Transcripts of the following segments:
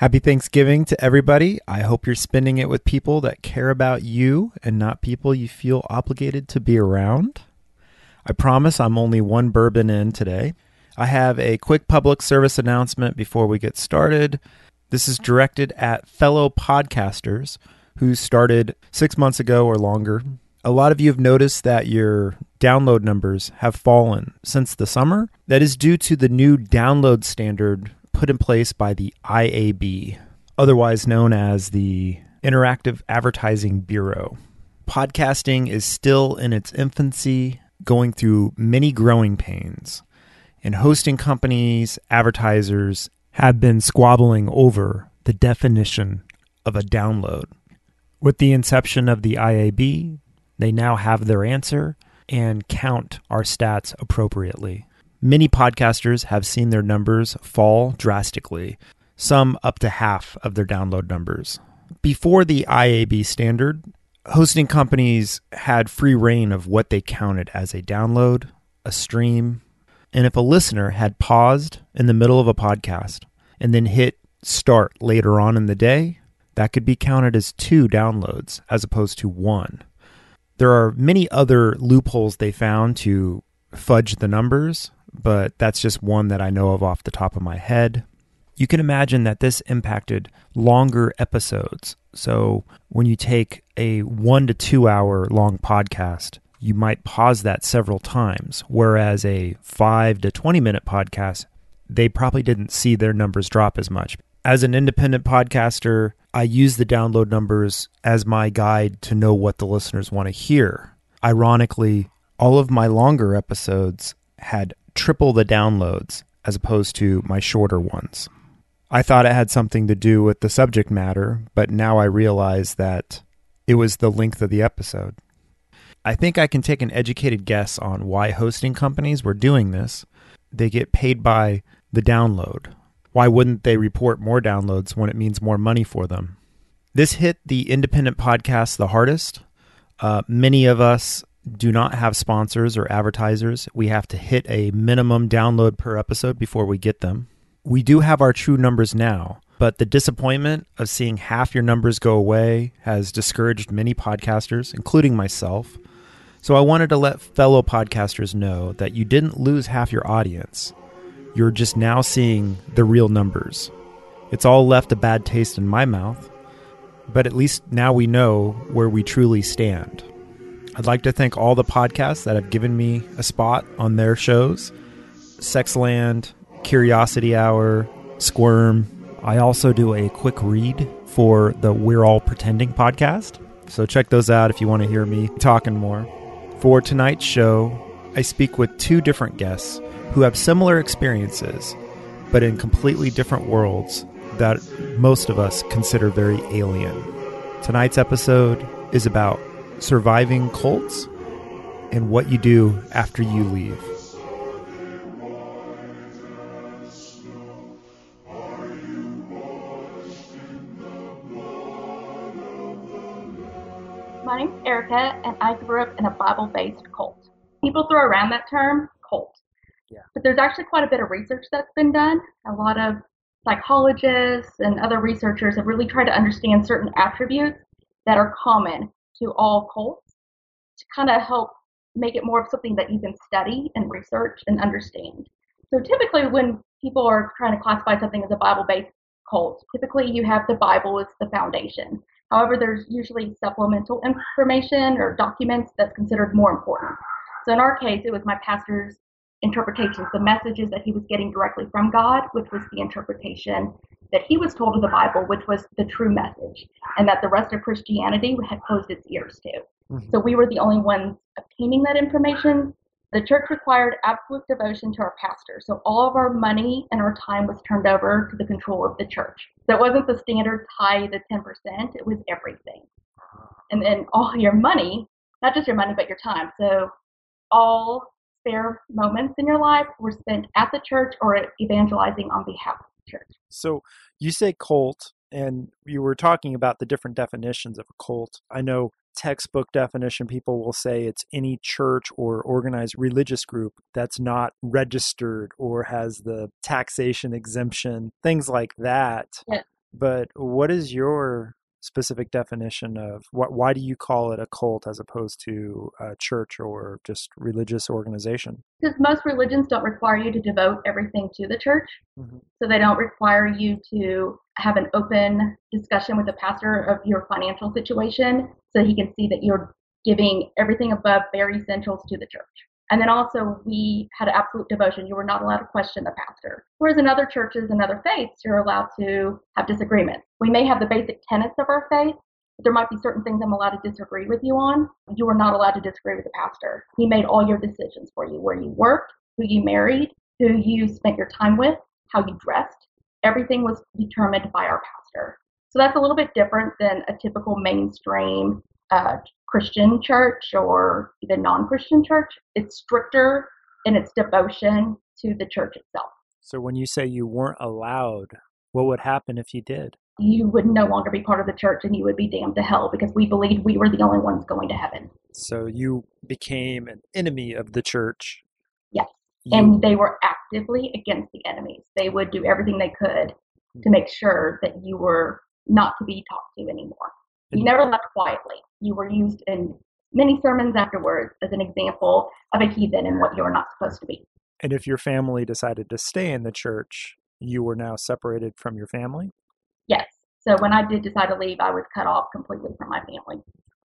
Happy Thanksgiving to everybody. I hope you're spending it with people that care about you and not people you feel obligated to be around. I promise I'm only one bourbon in today. I have a quick public service announcement before we get started. This is directed at fellow podcasters who started six months ago or longer. A lot of you have noticed that your download numbers have fallen since the summer. That is due to the new download standard put in place by the IAB, otherwise known as the Interactive Advertising Bureau. Podcasting is still in its infancy, going through many growing pains, and hosting companies, advertisers have been squabbling over the definition of a download. With the inception of the IAB, they now have their answer and count our stats appropriately. Many podcasters have seen their numbers fall drastically, some up to half of their download numbers. Before the IAB standard, hosting companies had free reign of what they counted as a download, a stream, and if a listener had paused in the middle of a podcast and then hit start later on in the day, that could be counted as two downloads as opposed to one. There are many other loopholes they found to fudge the numbers, but that's just one that I know of off the top of my head. You can imagine that this impacted longer episodes. So when you take a one to two hour long podcast, you might pause that several times, whereas a five to 20 minute podcast, they probably didn't see their numbers drop as much. As an independent podcaster, I use the download numbers as my guide to know what the listeners want to hear. Ironically, all of my longer episodes had triple the downloads as opposed to my shorter ones. I thought it had something to do with the subject matter, but now I realize that it was the length of the episode. I think I can take an educated guess on why hosting companies were doing this. They get paid by the download. Why wouldn't they report more downloads when it means more money for them? This hit the independent podcast the hardest. Uh, many of us do not have sponsors or advertisers. We have to hit a minimum download per episode before we get them. We do have our true numbers now, but the disappointment of seeing half your numbers go away has discouraged many podcasters, including myself. So I wanted to let fellow podcasters know that you didn't lose half your audience. You're just now seeing the real numbers. It's all left a bad taste in my mouth, but at least now we know where we truly stand. I'd like to thank all the podcasts that have given me a spot on their shows Sexland, Curiosity Hour, Squirm. I also do a quick read for the We're All Pretending podcast. So check those out if you want to hear me talking more. For tonight's show, I speak with two different guests who have similar experiences, but in completely different worlds that most of us consider very alien. Tonight's episode is about surviving cults, and what you do after you leave. My name's Erica, and I grew up in a Bible based cult. People throw around that term, cult. Yeah. But there's actually quite a bit of research that's been done. A lot of psychologists and other researchers have really tried to understand certain attributes that are common to all cults to kind of help make it more of something that you can study and research and understand. So typically, when people are trying to classify something as a Bible based cult, typically you have the Bible as the foundation. However, there's usually supplemental information or documents that's considered more important. So in our case, it was my pastor's interpretations, the messages that he was getting directly from God, which was the interpretation that he was told of the Bible, which was the true message, and that the rest of Christianity had closed its ears to. Mm-hmm. So we were the only ones obtaining that information. The church required absolute devotion to our pastor. So all of our money and our time was turned over to the control of the church. So it wasn't the standard tithe the 10%, it was everything. And then all your money, not just your money, but your time. So all spare moments in your life were spent at the church or evangelizing on behalf of church. So you say cult, and you were talking about the different definitions of a cult. I know textbook definition, people will say it's any church or organized religious group that's not registered or has the taxation exemption, things like that. Yeah. But what is your specific definition of what? Why do you call it a cult as opposed to a church or just religious organization? Because most religions don't require you to devote everything to the church. Mm-hmm. So they don't require you to have an open discussion with the pastor of your financial situation so he can see that you're giving everything above bare essentials to the church. And then also, we had absolute devotion. You were not allowed to question the pastor. Whereas in other churches and other faiths, you're allowed to have disagreements. We may have the basic tenets of our faith, but there might be certain things I'm allowed to disagree with you on. You are not allowed to disagree with the pastor. He made all your decisions for you where you worked, who you married, who you spent your time with, how you dressed. Everything was determined by our pastor. So that's a little bit different than a typical mainstream uh, Christian church or even non Christian church. It's stricter in its devotion to the church itself. So when you say you weren't allowed, what would happen if you did? You would no longer be part of the church and you would be damned to hell because we believed we were the only ones going to heaven. So you became an enemy of the church. Yes. You, And they were actively against the enemies. They would do everything they could to make sure that you were not to be talked to anymore. You never left quietly. You were used in many sermons afterwards as an example of a heathen and what you are not supposed to be. and if your family decided to stay in the church, you were now separated from your family. Yes. So when I did decide to leave, I was cut off completely from my family.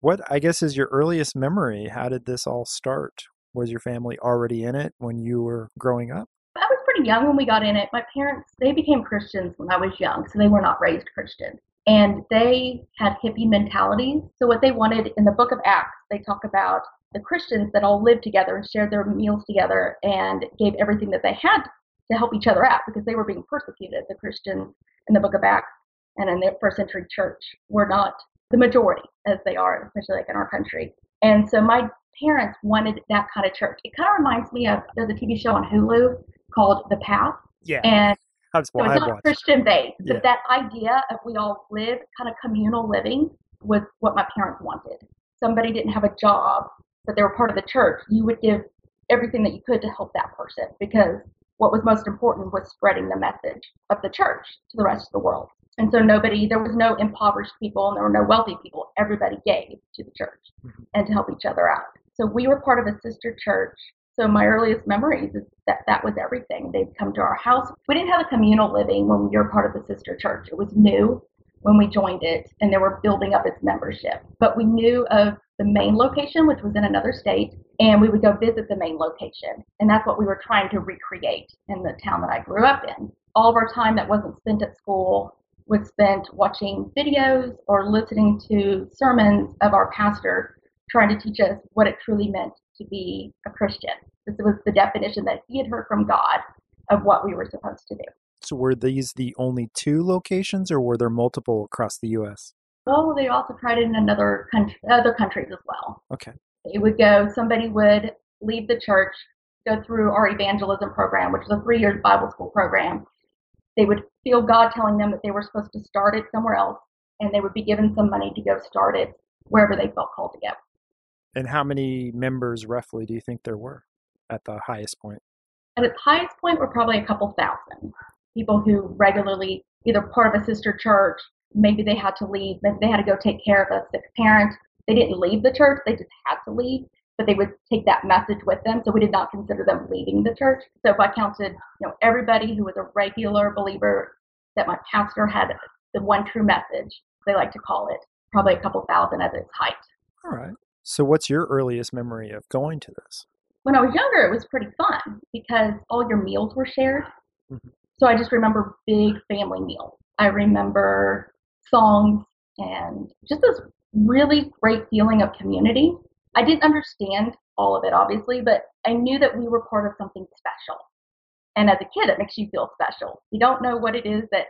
What I guess is your earliest memory? How did this all start? Was your family already in it when you were growing up? I was pretty young when we got in it. My parents, they became Christians when I was young, so they were not raised Christian. And they had hippie mentalities. So what they wanted in the book of Acts, they talk about the Christians that all lived together and shared their meals together and gave everything that they had to help each other out because they were being persecuted. The Christians in the book of Acts and in the first century church were not the majority as they are, especially like in our country. And so my parents wanted that kind of church. It kind of reminds me of there's a TV show on Hulu called The Path. Yeah, And that's so it's not watched. Christian based, but Yeah. that idea of we all live kind of communal living was what my parents wanted. Somebody didn't have a job, but they were part of the church. You would give everything that you could to help that person because what was most important was spreading the message of the church to the rest of the world. And so nobody, there was no impoverished people and there were no wealthy people. Everybody gave to the church Mhm. and to help each other out. So we were part of a sister church. So my earliest memories is that that was everything. They'd come to our house. We didn't have a communal living when we were part of the sister church. It was new when we joined it and they were building up its membership. But we knew of the main location, which was in another state, and we would go visit the main location. And that's what we were trying to recreate in the town that I grew up in. All of our time that wasn't spent at school was spent watching videos or listening to sermons of our pastor trying to teach us what it truly meant to be a Christian. This was the definition that he had heard from God of what we were supposed to do. So were these the only two locations, or were there multiple across the U.S.? Oh, they also tried it in another country, other countries as well. Okay. It would go, somebody would leave the church, go through our evangelism program, which is a three year Bible school program. They would feel God telling them that they were supposed to start it somewhere else, and they would be given some money to go start it wherever they felt called to go. And how many members roughly do you think there were at the highest point? At its highest point, we're probably a couple thousand people who regularly, either part of a sister church, maybe they had to leave, maybe they had to go take care of a sick parent. They didn't leave the church, they just had to leave, but they would take that message with them. So we did not consider them leaving the church. So if I counted, you know, everybody who was a regular believer that my pastor had the one true message, they like to call it, probably a couple thousand at its height. All right. So what's your earliest memory of going to this? when I was younger, it was pretty fun because all your meals were shared. Mhm. So I just remember big family meals. I remember songs and just this really great feeling of community. I didn't understand all of it, obviously, but I knew that we were part of something special. And as a kid, it makes you feel special. You don't know what it is that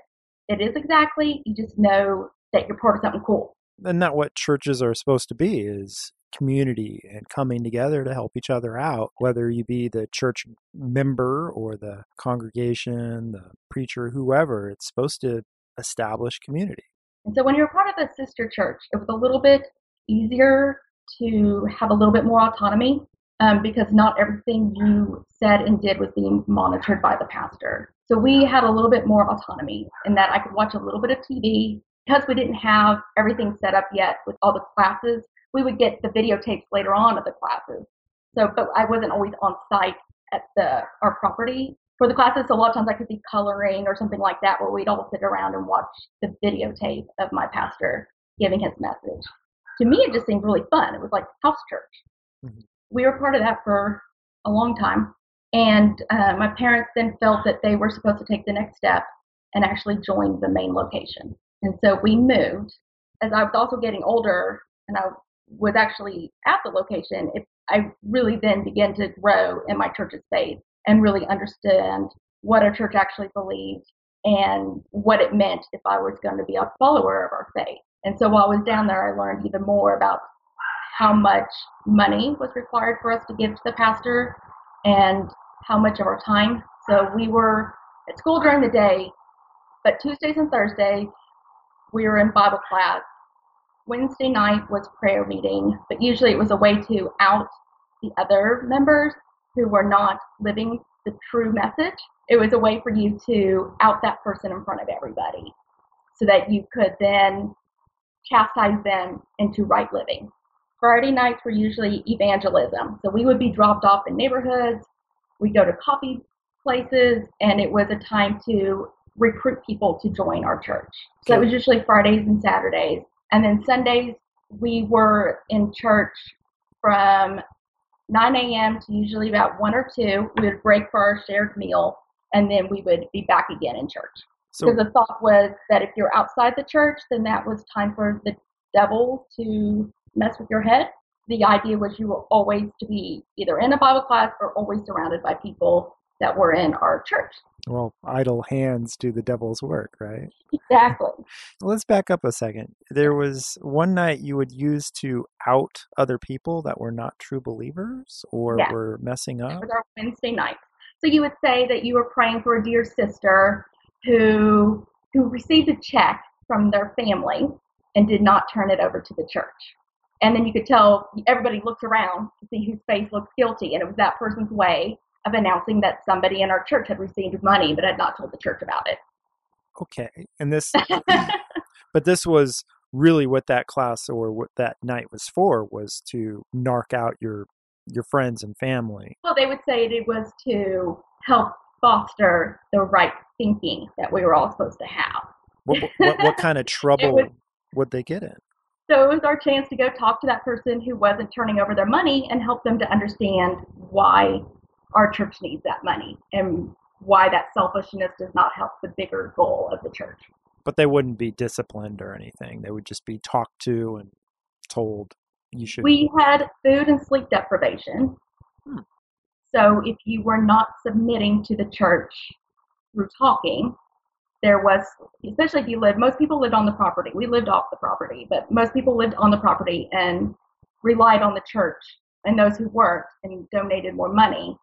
it is exactly, you just know that you're part of something cool. And not what churches are supposed to be is community and coming together to help each other out, whether you be the church member or the congregation, the preacher, whoever. It's supposed to establish community. And so when you're part of a sister church, it was a little bit easier to have a little bit more autonomy um, because not everything you said and did was being monitored by the pastor. So we had a little bit more autonomy in that I could watch a little bit of TV. Because we didn't have everything set up yet with all the classes, we would get the videotapes later on of the classes. So, but I wasn't always on site at the our property for the classes. So a lot of times I could be coloring or something like that, where we'd all sit around and watch the videotape of my pastor giving his message. To me, it just seemed really fun. It was like house church. Mm-hmm. We were part of that for a long time. And uh, my parents then felt that they were supposed to take the next step and actually join the main location. And so we moved. As I was also getting older and I was actually at the location, it, I really then began to grow in my church's faith and really understand what our church actually believed and what it meant if I was going to be a follower of our faith. And so while I was down there, I learned even more about how much money was required for us to give to the pastor and how much of our time. So we were at school during the day, but Tuesdays and Thursdays we were in Bible class. Wednesday night was prayer meeting, but usually it was a way to out the other members who were not living the true message. It was a way for you to out that person in front of everybody so that you could then chastise them into right living. Friday nights were usually evangelism. So we would be dropped off in neighborhoods we'd go to coffee places, and it was a time to recruit people to join our church. So it was usually Fridays and Saturdays. And then Sundays, we were in church from 9 a.m. to usually about 1 or 2. We would break for our shared meal, and then we would be back again in church. So, because the thought was that if you're outside the church, then that was time for the devil to mess with your head the idea was you were always to be either in a Bible class or always surrounded by people that were in our church. Well, idle hands do the devil's work, right? Exactly. Let's back up a second. There was one night you would use to out other people that were not true believers or yeah. were messing up. It was our Wednesday night. So you would say that you were praying for a dear sister who who received a check from their family and did not turn it over to the church and then you could tell everybody looked around to see whose face looked guilty and it was that person's way of announcing that somebody in our church had received money but had not told the church about it. Okay and this but this was really what that class or what that night was for was to narc out your your friends and family. Well they would say it was to help foster the right thinking that we were all supposed to have. What, what, what kind of trouble was, would they get in? So it was our chance to go talk to that person who wasn't turning over their money and help them to understand why our church needs that money and why that selfishness does not help the bigger goal of the church. But they wouldn't be disciplined or anything. They would just be talked to and told you should. We had food and sleep deprivation. Hmm. So if you were not submitting to the church through talking, there was, especially if you lived, most people lived on the property. We lived off the property, but most people lived on the property and relied on the church and those who worked and donated more money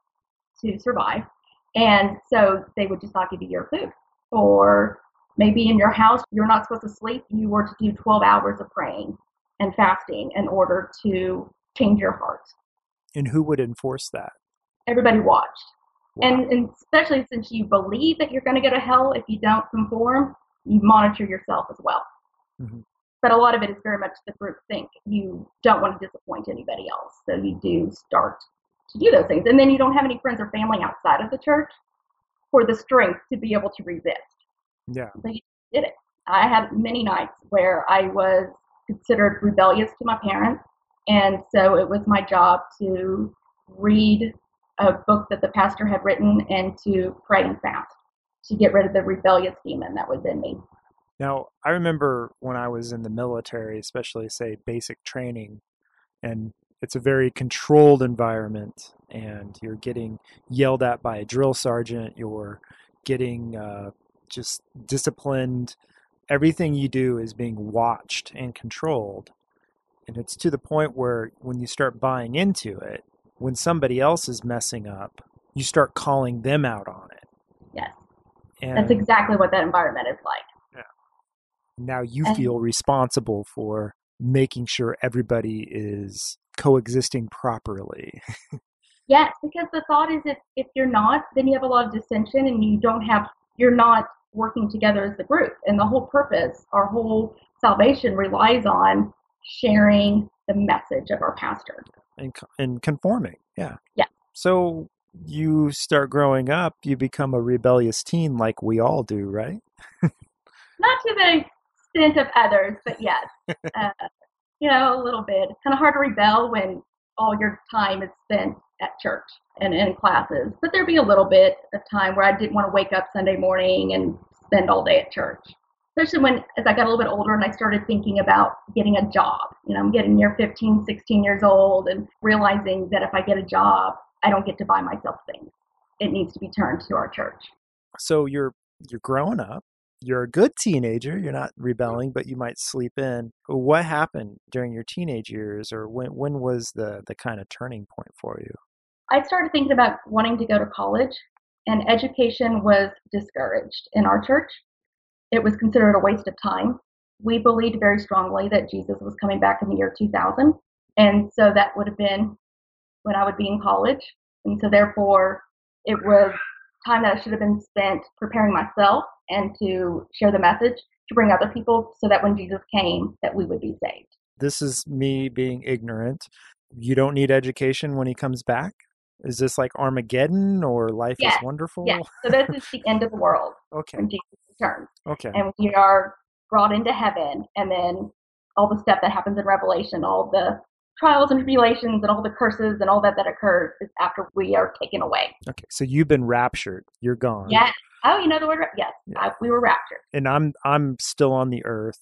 to survive. And so they would just not give you your food. Or maybe in your house, you're not supposed to sleep. You were to do 12 hours of praying and fasting in order to change your heart. And who would enforce that? Everybody watched. And, and especially since you believe that you're going to go to hell if you don't conform, you monitor yourself as well. Mm-hmm. But a lot of it is very much the group think. You don't want to disappoint anybody else. So you do start to do those things. And then you don't have any friends or family outside of the church for the strength to be able to resist. Yeah. So you did it. I had many nights where I was considered rebellious to my parents. And so it was my job to read a book that the pastor had written and to pray and fast to get rid of the rebellious demon that was in me. Now, I remember when I was in the military, especially say basic training, and it's a very controlled environment, and you're getting yelled at by a drill sergeant, you're getting uh, just disciplined. Everything you do is being watched and controlled. And it's to the point where when you start buying into it, when somebody else is messing up, you start calling them out on it. Yes. And That's exactly what that environment is like. Yeah. Now you and, feel responsible for making sure everybody is coexisting properly. yes, because the thought is if, if you're not, then you have a lot of dissension and you don't have, you're not working together as a group. And the whole purpose, our whole salvation relies on sharing the message of our pastor and and conforming. Yeah. Yeah. So you start growing up, you become a rebellious teen like we all do, right? Not to the extent of others, but yes. uh, you know, a little bit. Kind of hard to rebel when all your time is spent at church and in classes. But there'd be a little bit of time where I didn't want to wake up Sunday morning and spend all day at church. Especially when, as I got a little bit older and I started thinking about getting a job. You know, I'm getting near 15, 16 years old and realizing that if I get a job, I don't get to buy myself things. It needs to be turned to our church. So you're you're growing up. You're a good teenager. You're not rebelling, but you might sleep in. What happened during your teenage years, or when when was the the kind of turning point for you? I started thinking about wanting to go to college, and education was discouraged in our church. It was considered a waste of time. We believed very strongly that Jesus was coming back in the year 2000, and so that would have been when I would be in college. And so therefore, it was time that I should have been spent preparing myself and to share the message to bring other people so that when Jesus came that we would be saved. This is me being ignorant. You don't need education when he comes back? Is this like Armageddon or life yes. is wonderful? Yes. So this is the end of the world. Okay. When Jesus returns. Okay. And we are brought into heaven and then all the stuff that happens in Revelation, all the trials and tribulations and all the curses and all that that occurs is after we are taken away. Okay, so you've been raptured. You're gone. Yes. Oh, you know the word? Yes, yeah. I, we were raptured. And I'm I'm still on the earth.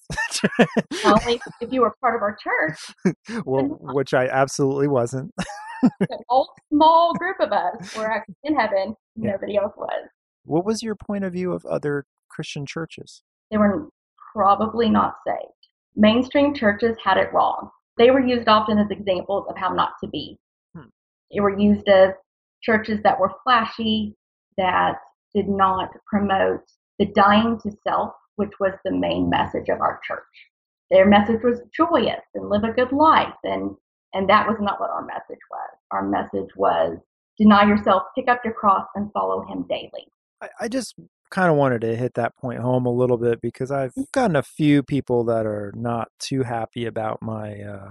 Only if you were part of our church. well, which I absolutely wasn't. a whole small group of us were actually in heaven. Yeah. Nobody else was. What was your point of view of other Christian churches? They were probably not saved. Mainstream churches had it wrong they were used often as examples of how not to be. Hmm. They were used as churches that were flashy, that did not promote the dying to self, which was the main message of our church. Their message was joyous and live a good life, and and that was not what our message was. Our message was deny yourself, pick up your cross, and follow Him daily. I, I just kind of wanted to hit that point home a little bit because I've gotten a few people that are not too happy about my uh,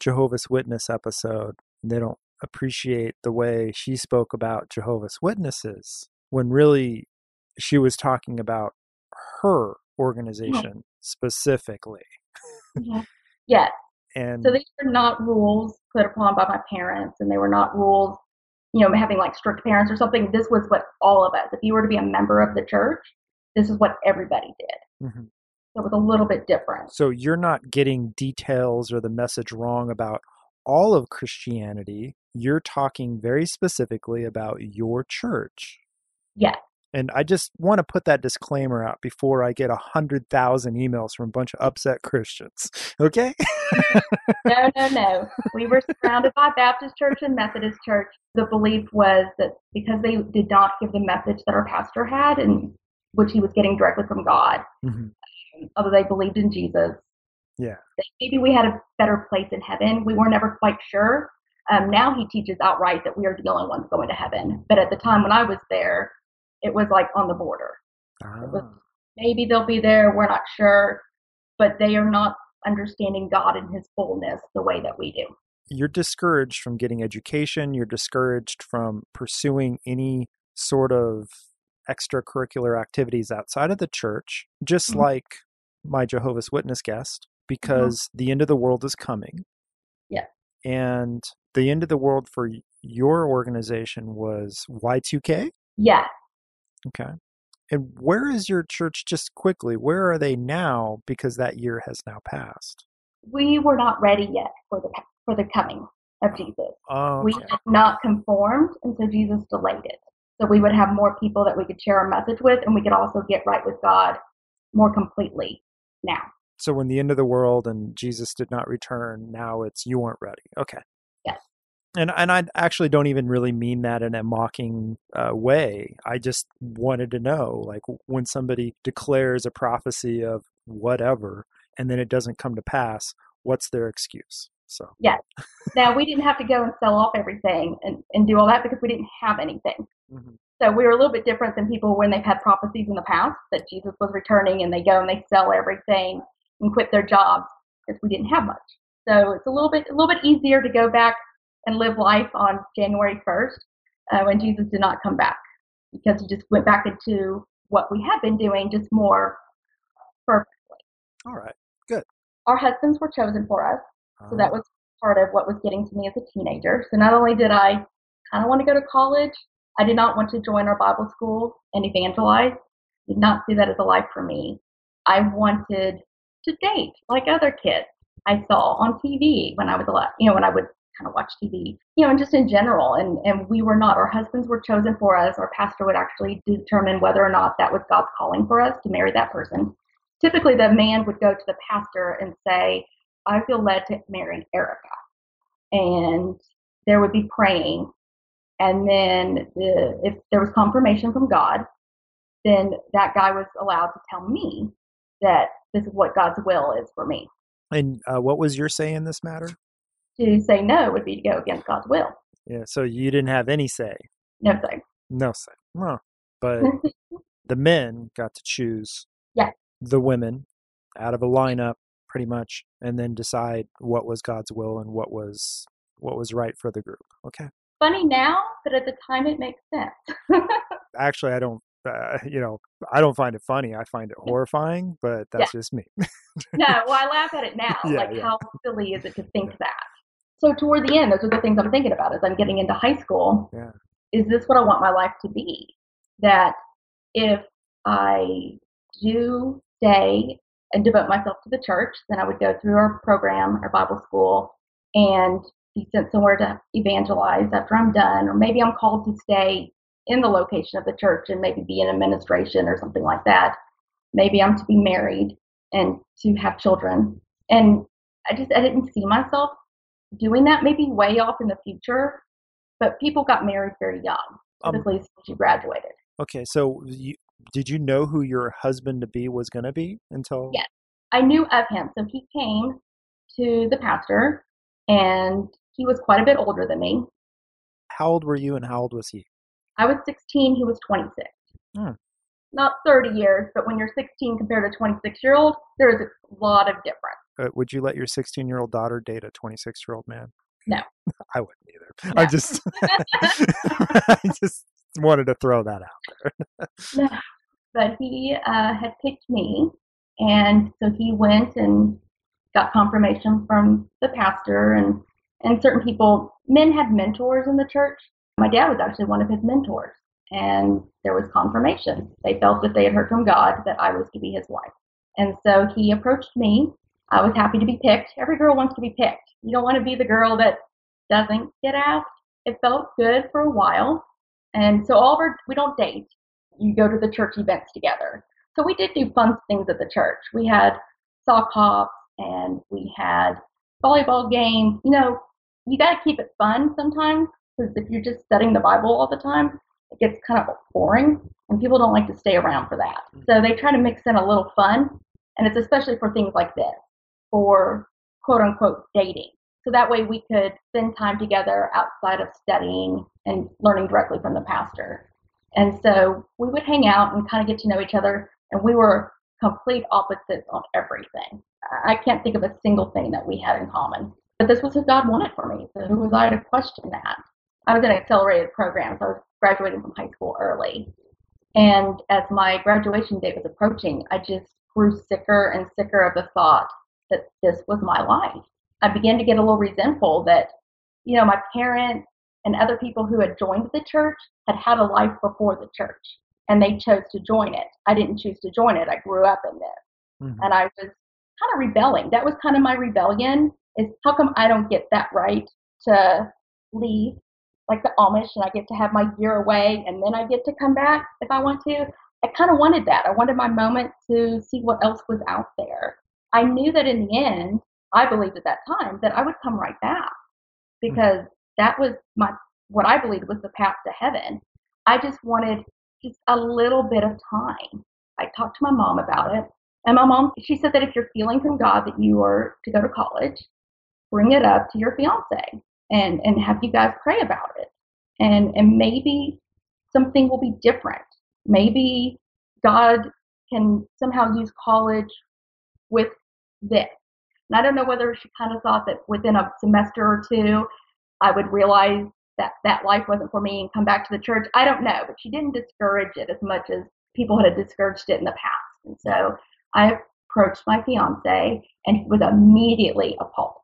Jehovah's Witness episode. They don't appreciate the way she spoke about Jehovah's Witnesses when really she was talking about her organization yeah. specifically. Yeah. Yes. And so these were not rules put upon by my parents, and they were not rules you know, having like strict parents or something. This was what all of us, if you were to be a member of the church, this is what everybody did. Mm-hmm. So it was a little bit different. So you're not getting details or the message wrong about all of Christianity. You're talking very specifically about your church. Yes. And I just want to put that disclaimer out before I get a hundred thousand emails from a bunch of upset Christians. Okay? no, no, no. We were surrounded by Baptist church and Methodist church. The belief was that because they did not give the message that our pastor had, and which he was getting directly from God, mm-hmm. although they believed in Jesus. Yeah. Maybe we had a better place in heaven. We were never quite sure. Um, now he teaches outright that we are the only ones going to heaven. But at the time when I was there, it was like on the border. Ah. Was, maybe they'll be there, we're not sure, but they are not understanding God in his fullness the way that we do. You're discouraged from getting education, you're discouraged from pursuing any sort of extracurricular activities outside of the church, just mm-hmm. like my Jehovah's Witness guest, mm-hmm. because mm-hmm. the end of the world is coming. Yeah. And the end of the world for your organization was Y2K? Yeah. Okay. And where is your church just quickly? Where are they now because that year has now passed? We were not ready yet for the for the coming of Jesus. Oh, okay. We had not conformed, and so Jesus delayed it. So we would have more people that we could share our message with, and we could also get right with God more completely now. So when the end of the world and Jesus did not return, now it's you weren't ready. Okay and and I actually don't even really mean that in a mocking uh, way. I just wanted to know, like, when somebody declares a prophecy of whatever, and then it doesn't come to pass, what's their excuse? So Yes. Now we didn't have to go and sell off everything and, and do all that because we didn't have anything. Mhm. So we were a little bit different than people when they've had prophecies in the past that Jesus was returning and they go and they sell everything and quit their jobs because we didn't have much. So it's a little bit a little bit easier to go back and live life on January 1st uh, when Jesus did not come back because he just went back into what we had been doing, just more perfectly. all right. Good. Our husbands were chosen for us. So that Uh, was part of what was getting to me as a teenager. So not only did I kind of want to go to college, I did not want to join our Bible school and evangelize. Did not see that as a life for me. I wanted to date like other kids I saw on TV when I was a lot, you know, when I would kind of watch TV, you know, and just in general. And and we were not. Our husbands were chosen for us. Our pastor would actually determine whether or not that was God's calling for us to marry that person. Typically, the man would go to the pastor and say, I feel led to marry Erica. And there would be praying. And then the, if there was confirmation from God, then that guy was allowed to tell me that this is what God's will is for me. and uh, what was your say in this matter? To say no would be to go against God's will. Yeah. So you didn't have any say. No say. No say. No. But the men got to choose Yeah. the women out of a lineup pretty much and then decide what was God's will and what was what was right for the group. Okay. Funny now, but at the time it makes sense. Actually, I don't uh, you know, I don't find it funny. I find it horrifying, but that's just me. no, well, I laugh at it now. Yeah, like, yeah. how silly is it to think that? So, toward the end, those are the things I'm thinking about as I'm getting into high school. Yeah. Is this what I want my life to be? That if I do stay and devote myself to the church, then I would go through our program, our Bible school, and be sent somewhere to evangelize after I'm done. Or maybe I'm called to stay in the location of the church and maybe be in administration or something like that. Maybe I'm to be married and to have children. And I just I didn't see myself doing that. Maybe way off in the future, but people got married very young, Um, typically soon as you graduated. Okay, so you, did you know who your husband to be was going to be until? Yes. I knew of him, so he came to the pastor, and he was quite a bit older than me. How old were you and how old was he? I was 16, he was 26. Hmm. Not 30 years, but when you're 16 compared to 26 year old, there is a lot of difference. Uh, would you let your 16 year old daughter date a 26 year old man? No. I wouldn't either. No. I just, I just wanted to throw that out. No, but he uh, had picked me, and so he went and got confirmation from the pastor and and certain people. Men had mentors in the church. My dad was actually one of his mentors, and there was confirmation. They felt that they had heard from God that I was to be his wife, and so he approached me. I was happy to be picked. Every girl wants to be picked. You don't want to be the girl that doesn't get asked. It felt good for a while, and so all of our we don't date you go to the church events together. So we did do fun things at the church. We had sock hops and we had volleyball games. You know, you got to keep it fun sometimes because if you're just studying the Bible all the time, it gets kind of boring and people don't like to stay around for that. Mm. So they try to mix in a little fun, and it's especially for things like this, for quote unquote dating. So that way we could spend time together outside of studying and learning directly from the pastor. And so we would hang out and kind of get to know each other, and we were complete opposites on everything. I can't think of a single thing that we had in common. But this was what God wanted for me. So who was I to question that? I was in an accelerated program, so I was graduating from high school early. And as my graduation date was approaching, I just grew sicker and sicker of the thought that this was my life. I began to get a little resentful that, you know, my parents and other people who had joined the church had had a life before the church and they chose to join it. I didn't choose to join it. I grew up in this Mhm. and I was kind of rebelling. That was kind of my rebellion is how come I don't get that right to leave like the Amish and I get to have my year away and then I get to come back if I want to. I kind of wanted that. I wanted my moment to see what else was out there. I knew that in the end, I believed at that time that I would come right back hmm. because that was my what I believed was the path to heaven. I just wanted just a little bit of time. I talked to my mom about it, and my mom she said that if you're feeling from God that you are to go to college, bring it up to your fiance and and have you guys pray about it and and maybe something will be different maybe god can somehow use college with this and i don't know whether she kind of thought that within a semester or two i would realize that that life wasn't for me and come back to the church. I don't know but she didn't discourage it as much as people had discouraged it in the past. And so i approached my fiance and he was immediately appalled.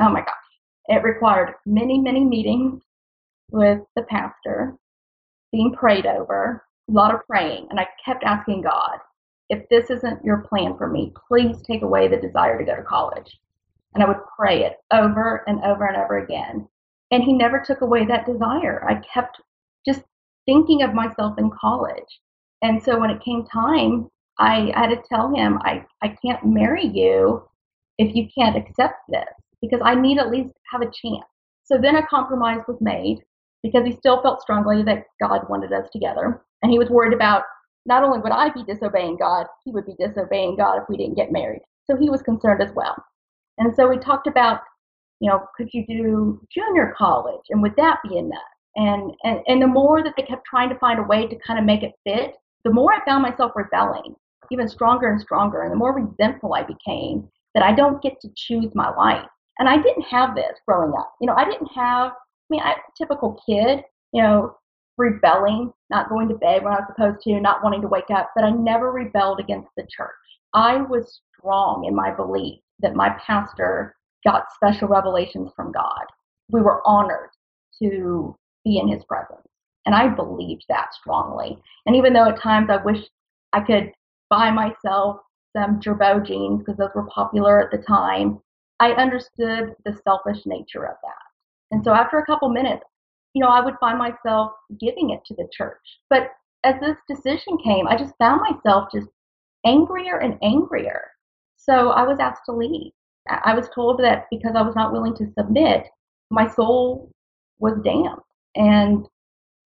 Oh my gosh. It required many, many meetings with the pastor, being prayed over, a lot of praying. And I kept asking God, if this isn't your plan for me, please take away the desire to go to college. And I would pray it over and over and over again. And he never took away that desire. I kept just thinking of myself in college. And so when it came time, I, I had to tell him, I, I can't marry you if you can't accept this because I need at least have a chance. So then a compromise was made because he still felt strongly that God wanted us together. And he was worried about not only would I be disobeying God, he would be disobeying God if we didn't get married. So he was concerned as well. And so we talked about, you know, could you do junior college and would that be enough? And, and, and the more that they kept trying to find a way to kind of make it fit, the more I found myself rebelling even stronger and stronger. And the more resentful I became that I don't get to choose my life. And I didn't have this growing up. You know, I didn't have, I mean, a typical kid, you know, rebelling, not going to bed when I was supposed to, not wanting to wake up, but I never rebelled against the church. I was strong in my belief that my pastor got special revelations from God. We were honored to be in his presence. And I believed that strongly. And even though at times I wish I could buy myself some Girbaud jeans because those were popular at the time, I understood the selfish nature of that. And so after a couple minutes, you know, I would find myself giving it to the church. But as this decision came, I just found myself just angrier and angrier. So I was asked to leave. I was told that because I was not willing to submit, my soul was damned. And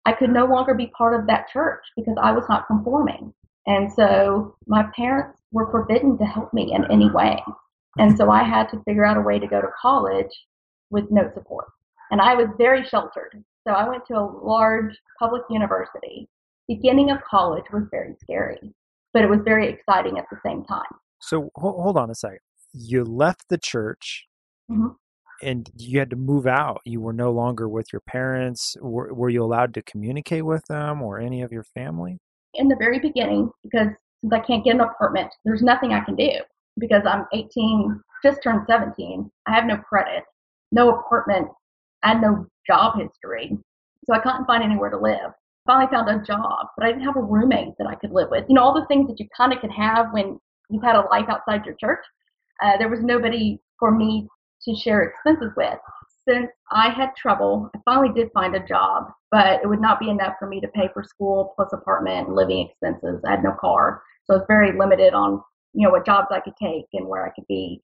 I could no longer be part of that church because I was not conforming. And so my parents were forbidden to help me in any way. And so I had to figure out a way to go to college with no support. And I was very sheltered. So I went to a large public university. Beginning of college was very scary, but it was very exciting at the same time. So hold on a second. You left the church mm-hmm. and you had to move out. You were no longer with your parents. Were, were you allowed to communicate with them or any of your family? In the very beginning, because since I can't get an apartment, there's nothing I can do because I'm 18, just turned 17. I have no credit, no apartment, and no job history. So I couldn't find anywhere to live. Finally found a job, but I didn't have a roommate that I could live with. You know, all the things that you kind of could have when you've had a life outside your church. Uh, there was nobody for me to share expenses with. Since I had trouble, I finally did find a job, but it would not be enough for me to pay for school plus apartment and living expenses. I had no car, so I was very limited on you know, what jobs I could take and where I could be.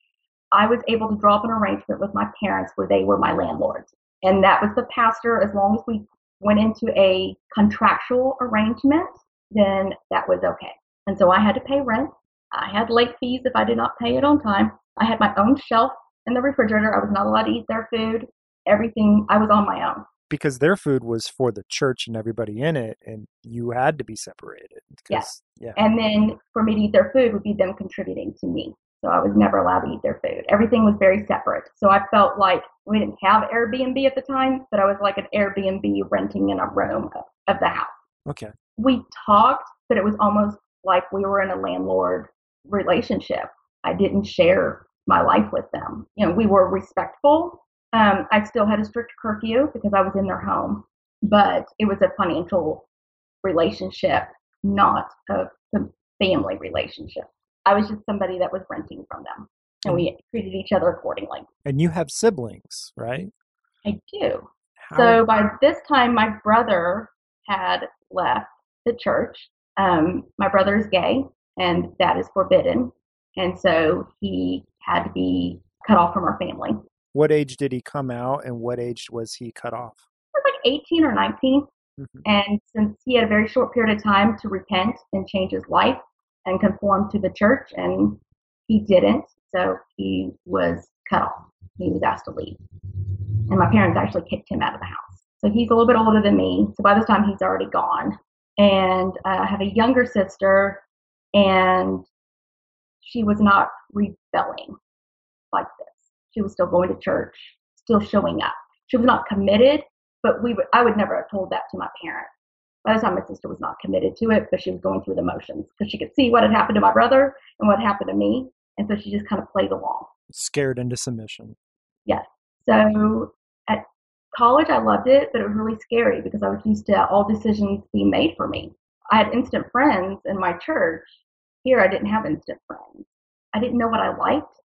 I was able to draw up an arrangement with my parents where they were my landlords. And that was the pastor. As long as we went into a contractual arrangement, then that was okay. And so I had to pay rent. I had late fees if I did not pay it on time. I had my own shelf in the refrigerator. I was not allowed to eat their food. Everything, I was on my own because their food was for the church and everybody in it, and you had to be separated. Yes. Yeah. And then for me to eat their food would be them contributing to me. So I was never allowed to eat their food. Everything was very separate. So I felt like we didn't have Airbnb at the time, but I was like an Airbnb renting in a room of the house. Okay. We talked, but it was almost like we were in a landlord relationship. I didn't share my life with them. You know, we were respectful, um, I still had a strict curfew because I was in their home, but it was a financial relationship, not a, a family relationship. I was just somebody that was renting from them, and we treated each other accordingly. And you have siblings, right? I do. How? So by this time, my brother had left the church. Um, my brother is gay, and that is forbidden. And so he had to be cut off from our family. What age did he come out and what age was he cut off? Like 18 or 19. Mm-hmm. And since he had a very short period of time to repent and change his life and conform to the church, and he didn't, so he was cut off. he was asked to leave. And my parents actually kicked him out of the house. So he's a little bit older than me. So by this time, he's already gone. And uh, I have a younger sister, and she was not rebelling like this. She was still going to church, still showing up. She was not committed, but we would, I would never have told that to my parents. By the time my sister was not committed to it, but she was going through the motions because she could see what had happened to my brother and what happened to me. And so she just kind of played along. Scared into submission. Yes. So at college, I loved it, but it was really scary because I was used to all decisions being made for me. I had instant friends in my church. Here, I didn't have instant friends. I didn't know what I liked.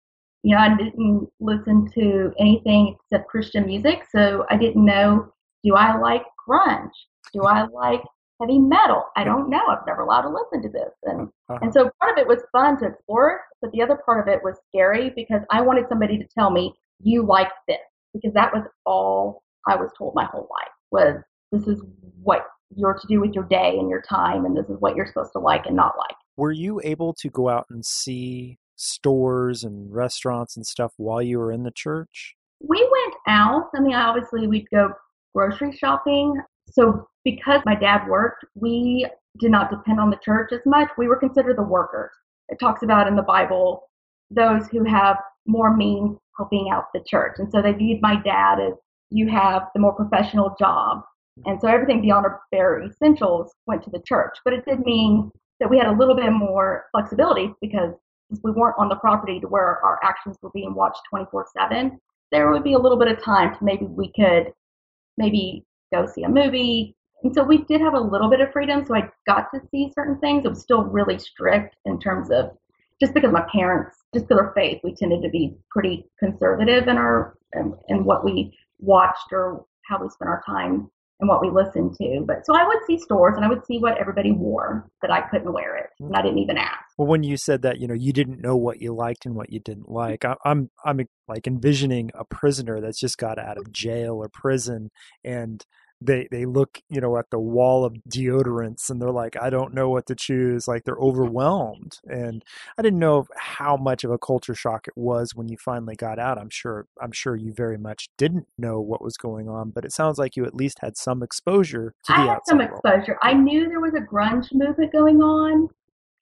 You know, I didn't listen to anything except Christian music, so I didn't know do I like grunge? Do I like heavy metal? I don't know. I've never allowed to listen to this. And uh-huh. and so part of it was fun to explore, but the other part of it was scary because I wanted somebody to tell me you like this because that was all I was told my whole life was this is what you're to do with your day and your time and this is what you're supposed to like and not like. Were you able to go out and see stores and restaurants and stuff while you were in the church? We went out. I mean, obviously we'd go grocery shopping. So because my dad worked, we did not depend on the church as much. We were considered the workers. It talks about in the Bible those who have more means helping out the church. And so they viewed my dad as you have the more professional job. And so everything beyond our bare essentials went to the church. But it did mean that we had a little bit more flexibility because we weren't on the property to where our actions were being watched 24 7. There would be a little bit of time to maybe we could maybe go see a movie. And so we did have a little bit of freedom. So I got to see certain things. It was still really strict in terms of just because my parents, just because of faith, we tended to be pretty conservative in our in, in what we watched or how we spent our time and what we listened to. But so I would see stores and I would see what everybody wore, but I couldn't wear it, mm-hmm. and I didn't even ask. Well, when you said that, you know, you didn't know what you liked and what you didn't like, I, I'm I'm like envisioning a prisoner that's just got out of jail or prison, and they they look you know at the wall of deodorants and they're like i don't know what to choose like they're overwhelmed and i didn't know how much of a culture shock it was when you finally got out. I'm sure i'm sure you very much didn't know what was going on but it sounds like you at least had some exposure to I the had some exposure. I knew there was a grunge movement going on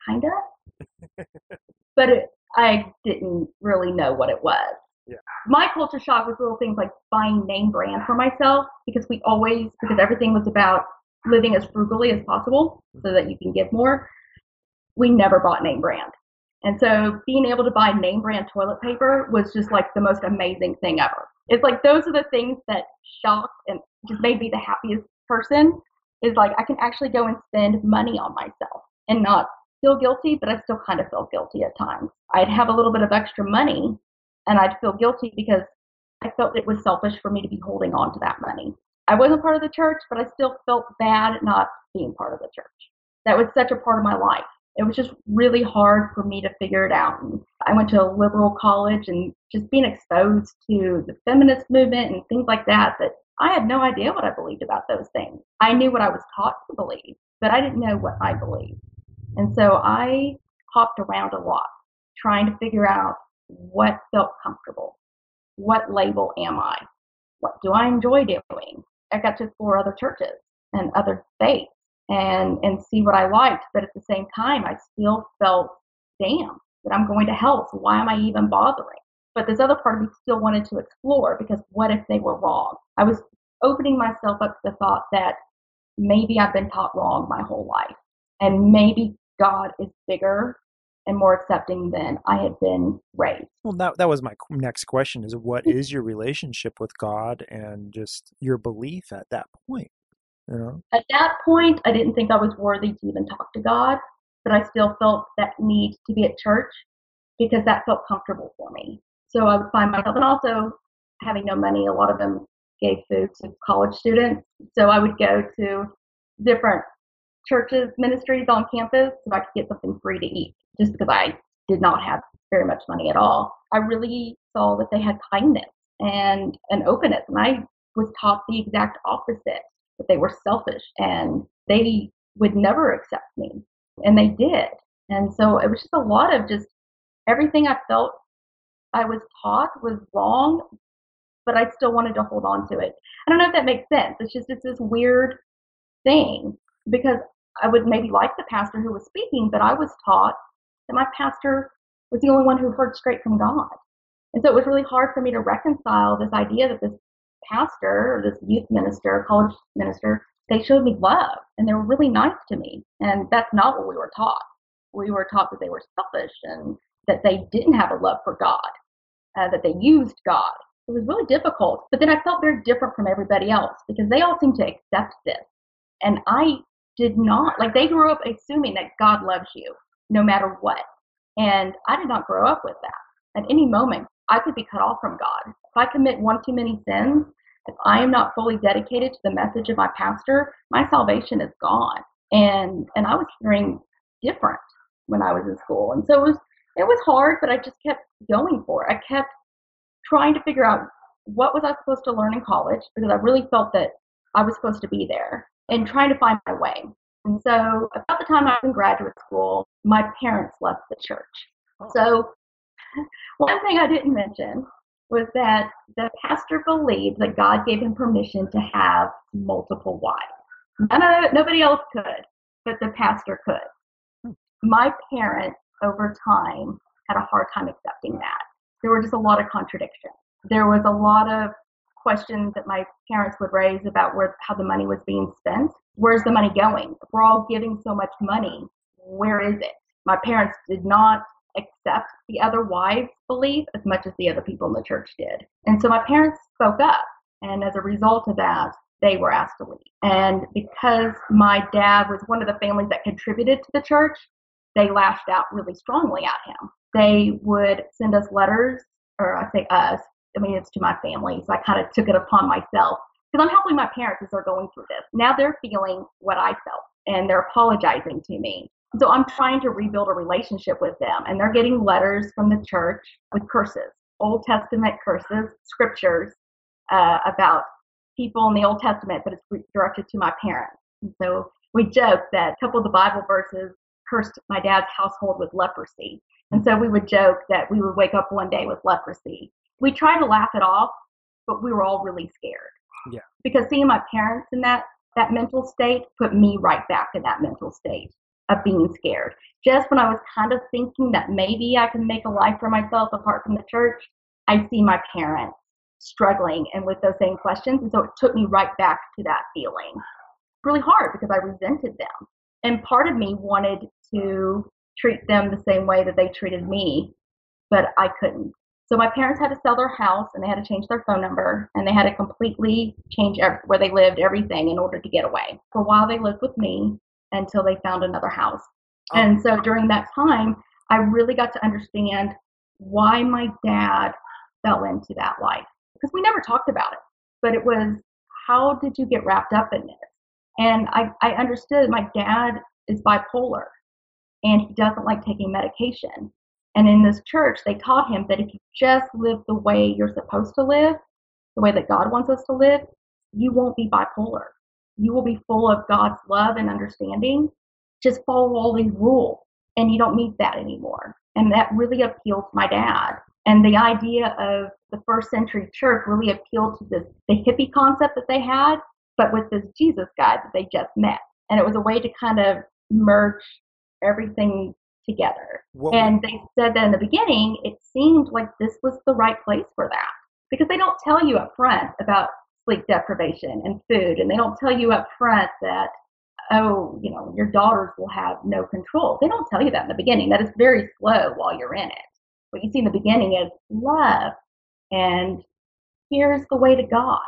kind of but it, i didn't really know what it was yeah. My culture shock was little things like buying name brand for myself because we always because everything was about living as frugally as possible so that you can give more. We never bought name brand. And so being able to buy name brand toilet paper was just like the most amazing thing ever. It's like those are the things that shocked and just made me the happiest person is like I can actually go and spend money on myself and not feel guilty, but I still kind of feel guilty at times. I'd have a little bit of extra money and I'd feel guilty because I felt it was selfish for me to be holding on to that money. I wasn't part of the church, but I still felt bad not being part of the church. That was such a part of my life. It was just really hard for me to figure it out. And I went to a liberal college and just being exposed to the feminist movement and things like that, that I had no idea what I believed about those things. I knew what I was taught to believe, but I didn't know what I believed. And so I hopped around a lot trying to figure out what felt comfortable. What label am I? What do I enjoy doing? I got to explore other churches and other faiths and and see what I liked, but at the same time, I still felt, damn, that I'm going to hell. So why am I even bothering? But this other part of me still wanted to explore because what if they were wrong? I was opening myself up to the thought that maybe I've been taught wrong my whole life, and maybe God is bigger and more accepting than I had been raised. Well, that that was my next question: is what is your relationship with God and just your belief at that point? You know, at that point, I didn't think I was worthy to even talk to God, but I still felt that need to be at church because that felt comfortable for me. So I would find myself, and also having no money, a lot of them gave food to college students. So I would go to different churches, ministries on campus so I could get something free to eat just because I did not have very much money at all. I really saw that they had kindness and an openness. And I was taught the exact opposite that they were selfish and they would never accept me. And they did. And so it was just a lot of just everything I felt I was taught was wrong, but I still wanted to hold on to it. I don't know if that makes sense. It's just it's this weird thing because I would maybe like the pastor who was speaking, but I was taught that my pastor was the only one who heard straight from God. And so it was really hard for me to reconcile this idea that this pastor or this youth minister, college minister, they showed me love and they were really nice to me. And that's not what we were taught. We were taught that they were selfish and that they didn't have a love for God, uh, that they used God. It was really difficult. But then I felt very different from everybody else because they all seemed to accept this. And I did not, like, they grew up assuming that God loves you no matter what. And I did not grow up with that. At any moment, I could be cut off from God. If I commit one too many sins, if I am not fully dedicated to the message of my pastor, my salvation is gone. And and I was hearing different when I was in school. And so it was it was hard, but I just kept going for it. I kept trying to figure out what was I supposed to learn in college because I really felt that I was supposed to be there and trying to find my way. And so about the time I was in graduate school, my parents left the church. Oh. So one thing I didn't mention was that the pastor believed that God gave him permission to have multiple wives. None of, nobody else could, but the pastor could. Hmm. My parents, over time, had a hard time accepting that. There were just a lot of contradictions. There was a lot of questions that my parents would raise about where how the money was being spent. Where's the money going? If we're all giving so much money, where is it? My parents did not accept the other wives' belief as much as the other people in the church did. And so my parents spoke up. And as a result of that, they were asked to leave. And because my dad was one of the families that contributed to the church, they lashed out really strongly at him. They would send us letters, or I say us, I mean, it's to my family. So I kind of took it upon myself because I'm helping my parents as they're going through this. Now they're feeling what I felt and they're apologizing to me. So I'm trying to rebuild a relationship with them, and they're getting letters from the church with curses, Old Testament curses, scriptures uh, about people in the Old Testament, but it's directed to my parents. And so we joke that a couple of the Bible verses cursed my dad's household with leprosy. And so we would joke that we would wake up one day with leprosy. We tried to laugh it off, but we were all really scared. Yeah. Because seeing my parents in that that mental state put me right back in that mental state of being scared. Just when I was kind of thinking that maybe I can make a life for myself apart from the church, I see my parents struggling and with those same questions. And so it took me right back to that feeling. Really hard because I resented them. And part of me wanted to treat them the same way that they treated me, but I couldn't. So my parents had to sell their house and they had to change their phone number and they had to completely change where they lived, everything in order to get away. For a while, they lived with me until they found another house. Oh. And so during that time, I really got to understand why my dad fell into that life because we never talked about it, but it was how did you get wrapped up in this? And I, I understood my dad is bipolar and he doesn't like taking medication. And in this church, they taught him that if you just live the way you're supposed to live, the way that God wants us to live, you won't be bipolar you will be full of God's love and understanding. Just follow all these rules, and you don't need that anymore. And that really appealed to my dad. And the idea of the first century church really appealed to this the hippie concept that they had, but with this Jesus guy that they just met. And it was a way to kind of merge everything together. What and they said that in the beginning, it seemed like this was the right place for that because they don't tell you up front about sleep deprivation and food. And they don't tell you up front that, oh, you know, your daughters will have no control. They don't tell you that in the beginning. That is very slow while you're in it. What you see in the beginning is love and here's the way to God.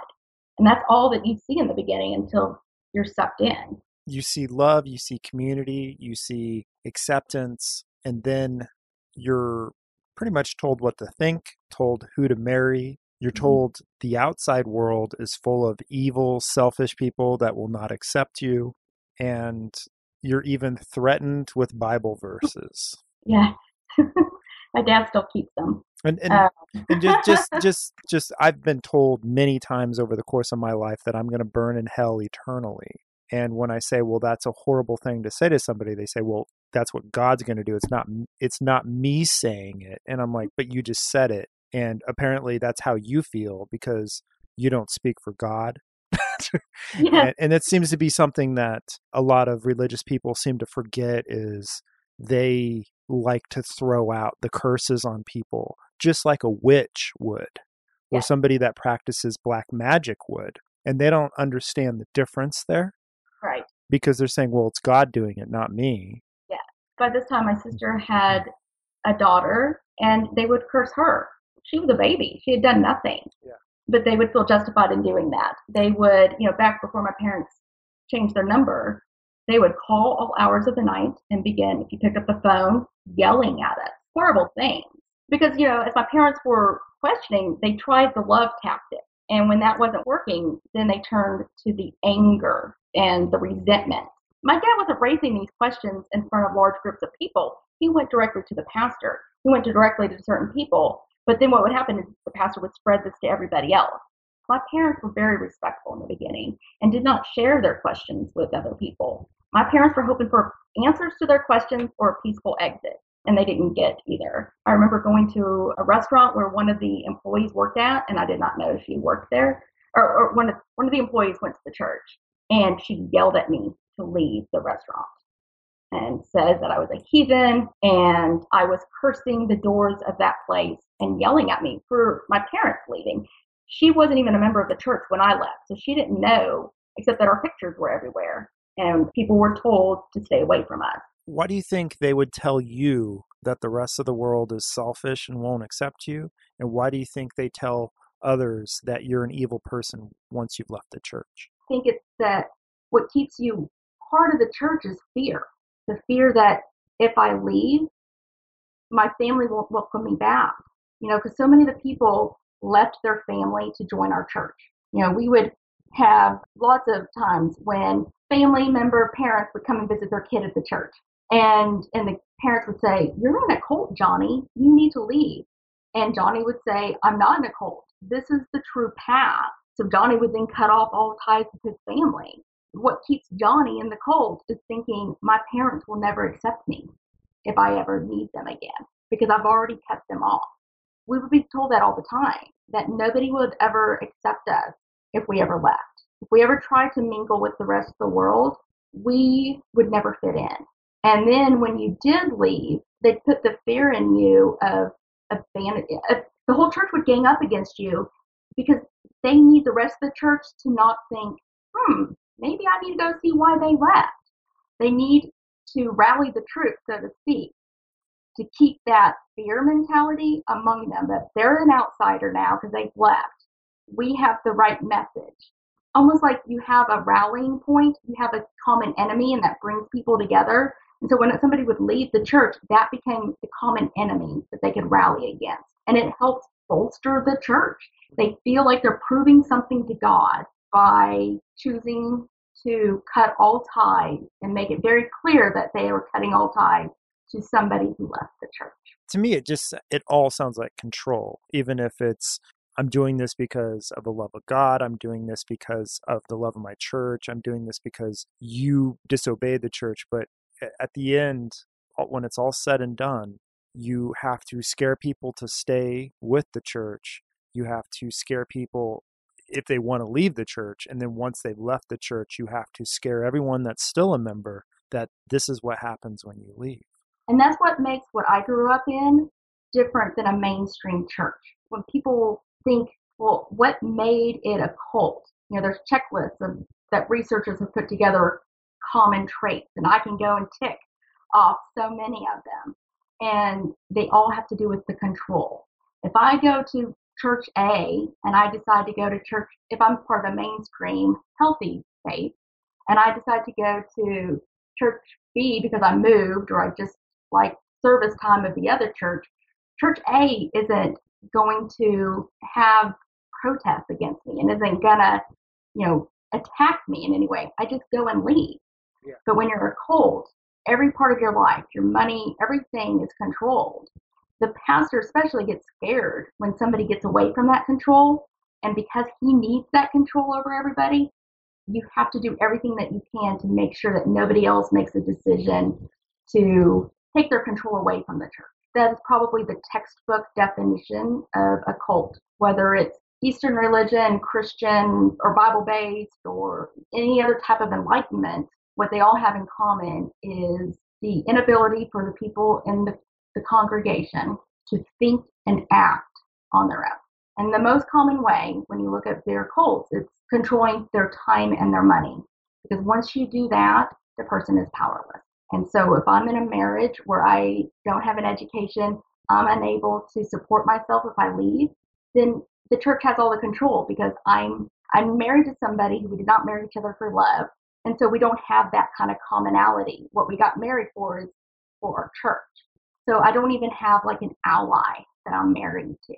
And that's all that you see in the beginning until you're sucked in. You see love, you see community, you see acceptance, and then you're pretty much told what to think, told who to marry, you're mm-hmm. told the outside world is full of evil, selfish people that will not accept you. And you're even threatened with Bible verses. Yeah. My dad still keeps them. And and, um. and just just just just I've been told many times over the course of my life that I'm going to burn in hell eternally. And when I say, "Well, that's a horrible thing to say to somebody," they say, "Well, that's what God's going to do. It's not it's not me saying it." And I'm like, "But you just said it And apparently that's how you feel because you don't speak for God. yeah. and, and it seems to be something that a lot of religious people seem to forget is they like to throw out the curses on people just like a witch would or yeah. somebody that practices black magic would and they don't understand the difference there right because they're saying well it's god doing it not me yeah by this time my mm-hmm. sister had a daughter and they would curse her she was a baby she had done nothing yeah. but they would feel justified in doing that they would you know back before my parents changed their number they would call all hours of the night and begin, if you pick up the phone, yelling at us. Horrible things. Because, you know, as my parents were questioning, they tried the love tactic. And when that wasn't working, then they turned to the anger and the resentment. My dad wasn't raising these questions in front of large groups of people. He went directly to the pastor. He went directly to certain people. But then what would happen is the pastor would spread this to everybody else. My parents were very respectful in the beginning and did not share their questions with other people. My parents were hoping for answers to their questions or a peaceful exit, and they didn't get either. I remember going to a restaurant where one of the employees worked at, and I did not know she worked there, or, or one, of, one of the employees went to the church, and she yelled at me to leave the restaurant and said that I was a heathen and I was cursing the doors of that place and yelling at me for my parents leaving. She wasn't even a member of the church when I left, so she didn't know except that our pictures were everywhere and people were told to stay away from us. Why do you think they would tell you that the rest of the world is selfish and won't accept you? And why do you think they tell others that you're an evil person once you've left the church? Think it's that what keeps you part of the church is fear. The fear that if I leave, my family won't welcome me back. You know, because so many of the people left their family to join our church. You know, we would have lots of times when family member parents would come and visit their kid at the church and and the parents would say you're in a cult johnny you need to leave and johnny would say i'm not in a cult this is the true path so johnny would then cut off all ties with his family what keeps johnny in the cult is thinking my parents will never accept me if i ever need them again because i've already cut them off we would be told that all the time that nobody would ever accept us if we ever left. If we ever tried to mingle with the rest of the world, we would never fit in. And then when you did leave, they'd put the fear in you of abandon. The whole church would gang up against you because they need the rest of the church to not think, hmm, maybe I need to go see why they left. They need to rally the troops, so to speak, to keep that fear mentality among them that they're an outsider now because they've left we have the right message. Almost like you have a rallying point, you have a common enemy, and that brings people together. And so when somebody would leave the church, that became the common enemy that they could rally against. And it helps bolster the church. They feel like they're proving something to God by choosing to cut all ties and make it very clear that they are cutting all ties to somebody who left the church. To me, it just it all sounds like control, even if it's I'm doing this because of the love of God. I'm doing this because of the love of my church. I'm doing this because you disobeyed the church. But at the end, when it's all said and done, you have to scare people to stay with the church. You have to scare people if they want to leave the church. And then once they've left the church, you have to scare everyone that's still a member that this is what happens when you leave. And that's what makes what I grew up in different than a mainstream church. When people think, well, what made it a cult? You know, there's checklists of, that researchers have put together common traits, and I can go and tick off so many of them. And they all have to do with the control. If I go to church A and I decide to go to church, if I'm part of a mainstream healthy faith, and I decide to go to church B because I moved or I just like service time of the other church, church A isn't going to have protests against me and isn't gonna, you know, attack me in any way. I just go and leave. Yeah. But when you're a cult, every part of your life, your money, everything is controlled. The pastor especially gets scared when somebody gets away from that control. And because he needs that control over everybody, you have to do everything that you can to make sure that nobody else makes a decision to take their control away from the church. that is probably the textbook definition of a cult, whether it's Eastern religion, Christian, or Bible based, or any other type of enlightenment. What they all have in common is the inability for the people in the, the congregation to think and act on their own. And the most common way when you look at their cults, it's controlling their time and their money. Because once you do that, the person is powerless. And so if I'm in a marriage where I don't have an education, I'm unable to support myself if I leave, then the church has all the control because I'm I'm married to somebody who we did not marry each other for love. And so we don't have that kind of commonality. What we got married for is for our church. So I don't even have like an ally that I'm married to.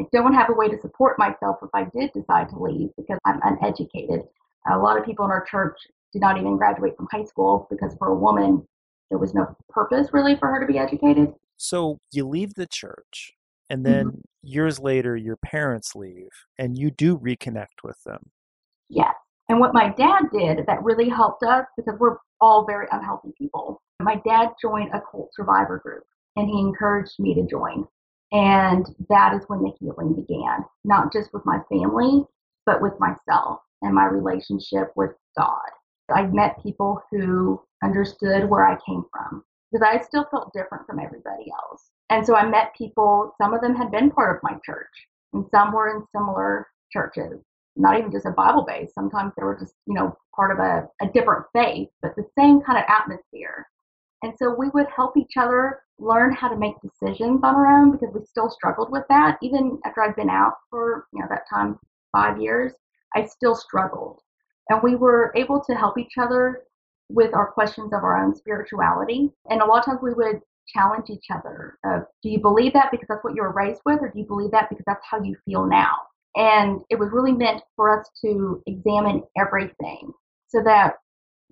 I don't have a way to support myself if I did decide to leave because I'm uneducated. A lot of people in our church did not even graduate from high school because for a woman, there was no purpose really for her to be educated. So you leave the church, and then mm-hmm. years later, your parents leave, and you do reconnect with them. Yes. And what my dad did that really helped us because we're all very unhealthy people. My dad joined a cult survivor group and he encouraged me to join. And that is when the healing began, not just with my family, but with myself and my relationship with God. I met people who understood where I came from because I still felt different from everybody else. And so I met people, some of them had been part of my church, and some were in similar churches, not even just a Bible base. Sometimes they were just, you know, part of a, a different faith, but the same kind of atmosphere. And so we would help each other learn how to make decisions on our own because we still struggled with that. Even after I'd been out for, you know, that time, five years, I still struggled. And we were able to help each other with our questions of our own spirituality. And a lot of times we would challenge each other of, do you believe that because that's what you were raised with, or do you believe that because that's how you feel now? And it was really meant for us to examine everything so that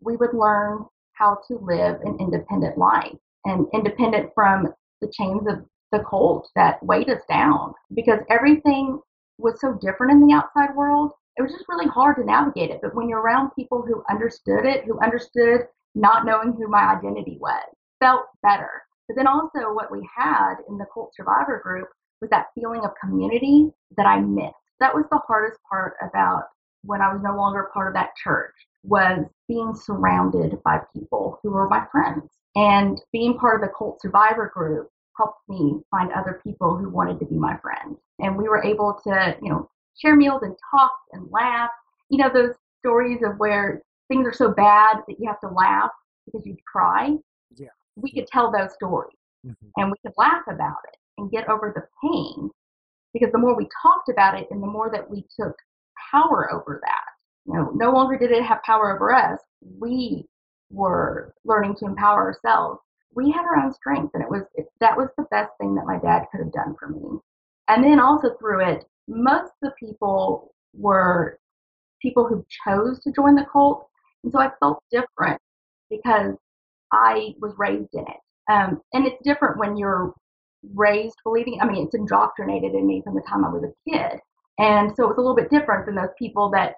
we would learn how to live an independent life and independent from the chains of the cult that weighed us down because everything was so different in the outside world it was just really hard to navigate it. But when you're around people who understood it, who understood not knowing who my identity was, felt better. But then also what we had in the cult survivor group was that feeling of community that I missed. That was the hardest part about when I was no longer part of that church was being surrounded by people who were my friends. And being part of the cult survivor group helped me find other people who wanted to be my friends. And we were able to, you know, share meals and talk and laugh. You know, those stories of where things are so bad that you have to laugh because you'd cry. Yeah. We could tell those stories mm-hmm. and we could laugh about it and get over the pain because the more we talked about it and the more that we took power over that, you know, no longer did it have power over us. We were learning to empower ourselves. We had our own strength, and it was it, that was the best thing that my dad could have done for me. And then also through it, most of the people were people who chose to join the cult. And so I felt different because I was raised in it. Um, and it's different when you're raised believing, I mean, it's indoctrinated in me from the time I was a kid. And so it was a little bit different than those people that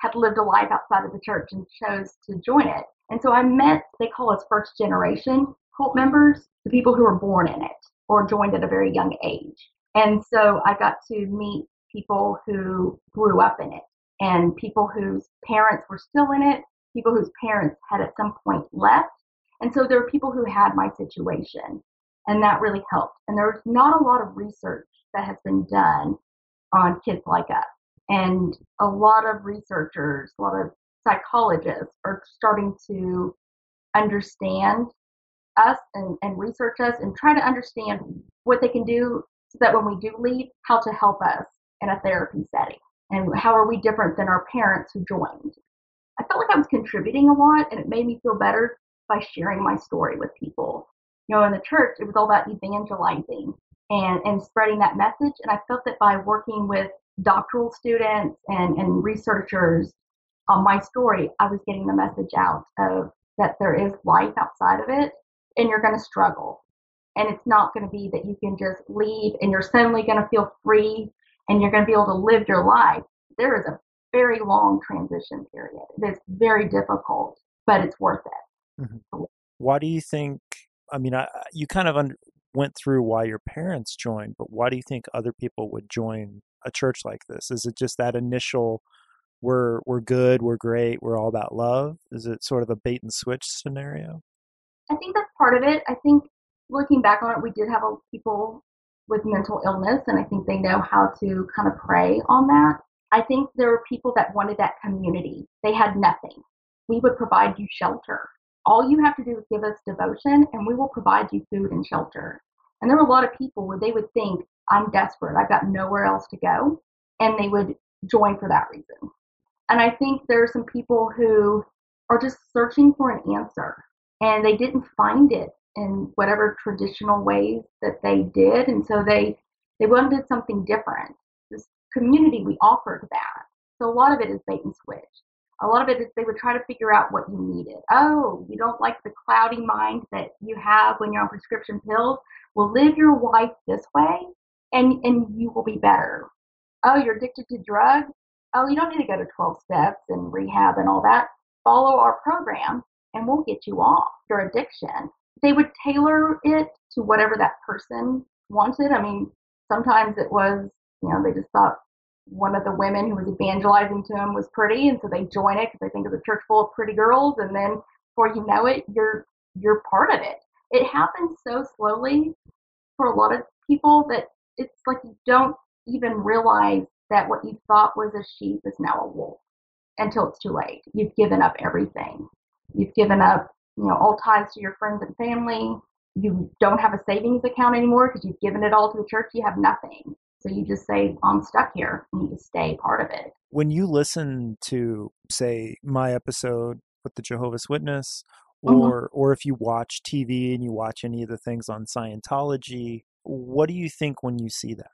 had lived a life outside of the church and chose to join it. And so I met, they call us first generation cult members, the people who were born in it or joined at a very young age. And so I got to meet people who grew up in it and people whose parents were still in it, people whose parents had at some point left. And so there were people who had my situation, and that really helped. And there's not a lot of research that has been done on kids like us. And a lot of researchers, a lot of psychologists are starting to understand us and, and research us and try to understand what they can do so that when we do leave, how to help us in a therapy setting and how are we different than our parents who joined. I felt like I was contributing a lot and it made me feel better by sharing my story with people. You know, in the church, it was all about evangelizing and, and spreading that message. And I felt that by working with doctoral students and, and researchers on my story, I was getting the message out of that there is life outside of it and you're going to struggle and it's not going to be that you can just leave and you're suddenly going to feel free and you're going to be able to live your life. There is a very long transition period. It's very difficult, but it's worth it. Mm-hmm. Why do you think? I mean, I, you kind of under, went through why your parents joined, but why do you think other people would join a church like this? Is it just that initial we're we're good, we're great, we're all about love? Is it sort of a bait and switch scenario? I think that's part of it. I think looking back on it, we did have people with mental illness, and I think they know how to kind of prey on that. I think there were people that wanted that community. They had nothing. We would provide you shelter. All you have to do is give us devotion, and we will provide you food and shelter. And there were a lot of people where they would think, I'm desperate. I've got nowhere else to go. And they would join for that reason. And I think there are some people who are just searching for an answer and they didn't find it in whatever traditional ways that they did. And so they, they wanted something different. This community, we offered that. So a lot of it is bait and switch. A lot of it is they would try to figure out what you needed. Oh, you don't like the cloudy mind that you have when you're on prescription pills? Well, live your life this way and, and you will be better. Oh, you're addicted to drugs? Oh, you don't need to go to 12 steps and rehab and all that. Follow our program and we'll get you off your addiction. They would tailor it to whatever that person wanted. I mean, sometimes it was, you know, they just thought one of the women who was evangelizing to them was pretty, and so they join it because they think it's a church full of pretty girls, and then before you know it, you're you're part of it. It happens so slowly for a lot of people that it's like you don't even realize that what you thought was a sheep is now a wolf until it's too late. You've given up everything. You've given up, you know, all ties to your friends and family. You don't have a savings account anymore because you've given it all to the church. You have nothing. So you just say, I'm stuck here. You need to stay part of it. When you listen to, say, my episode with the Jehovah's Witness, mm-hmm. or mm-hmm. or if you watch TV and you watch any of the things on Scientology, what do you think when you see that?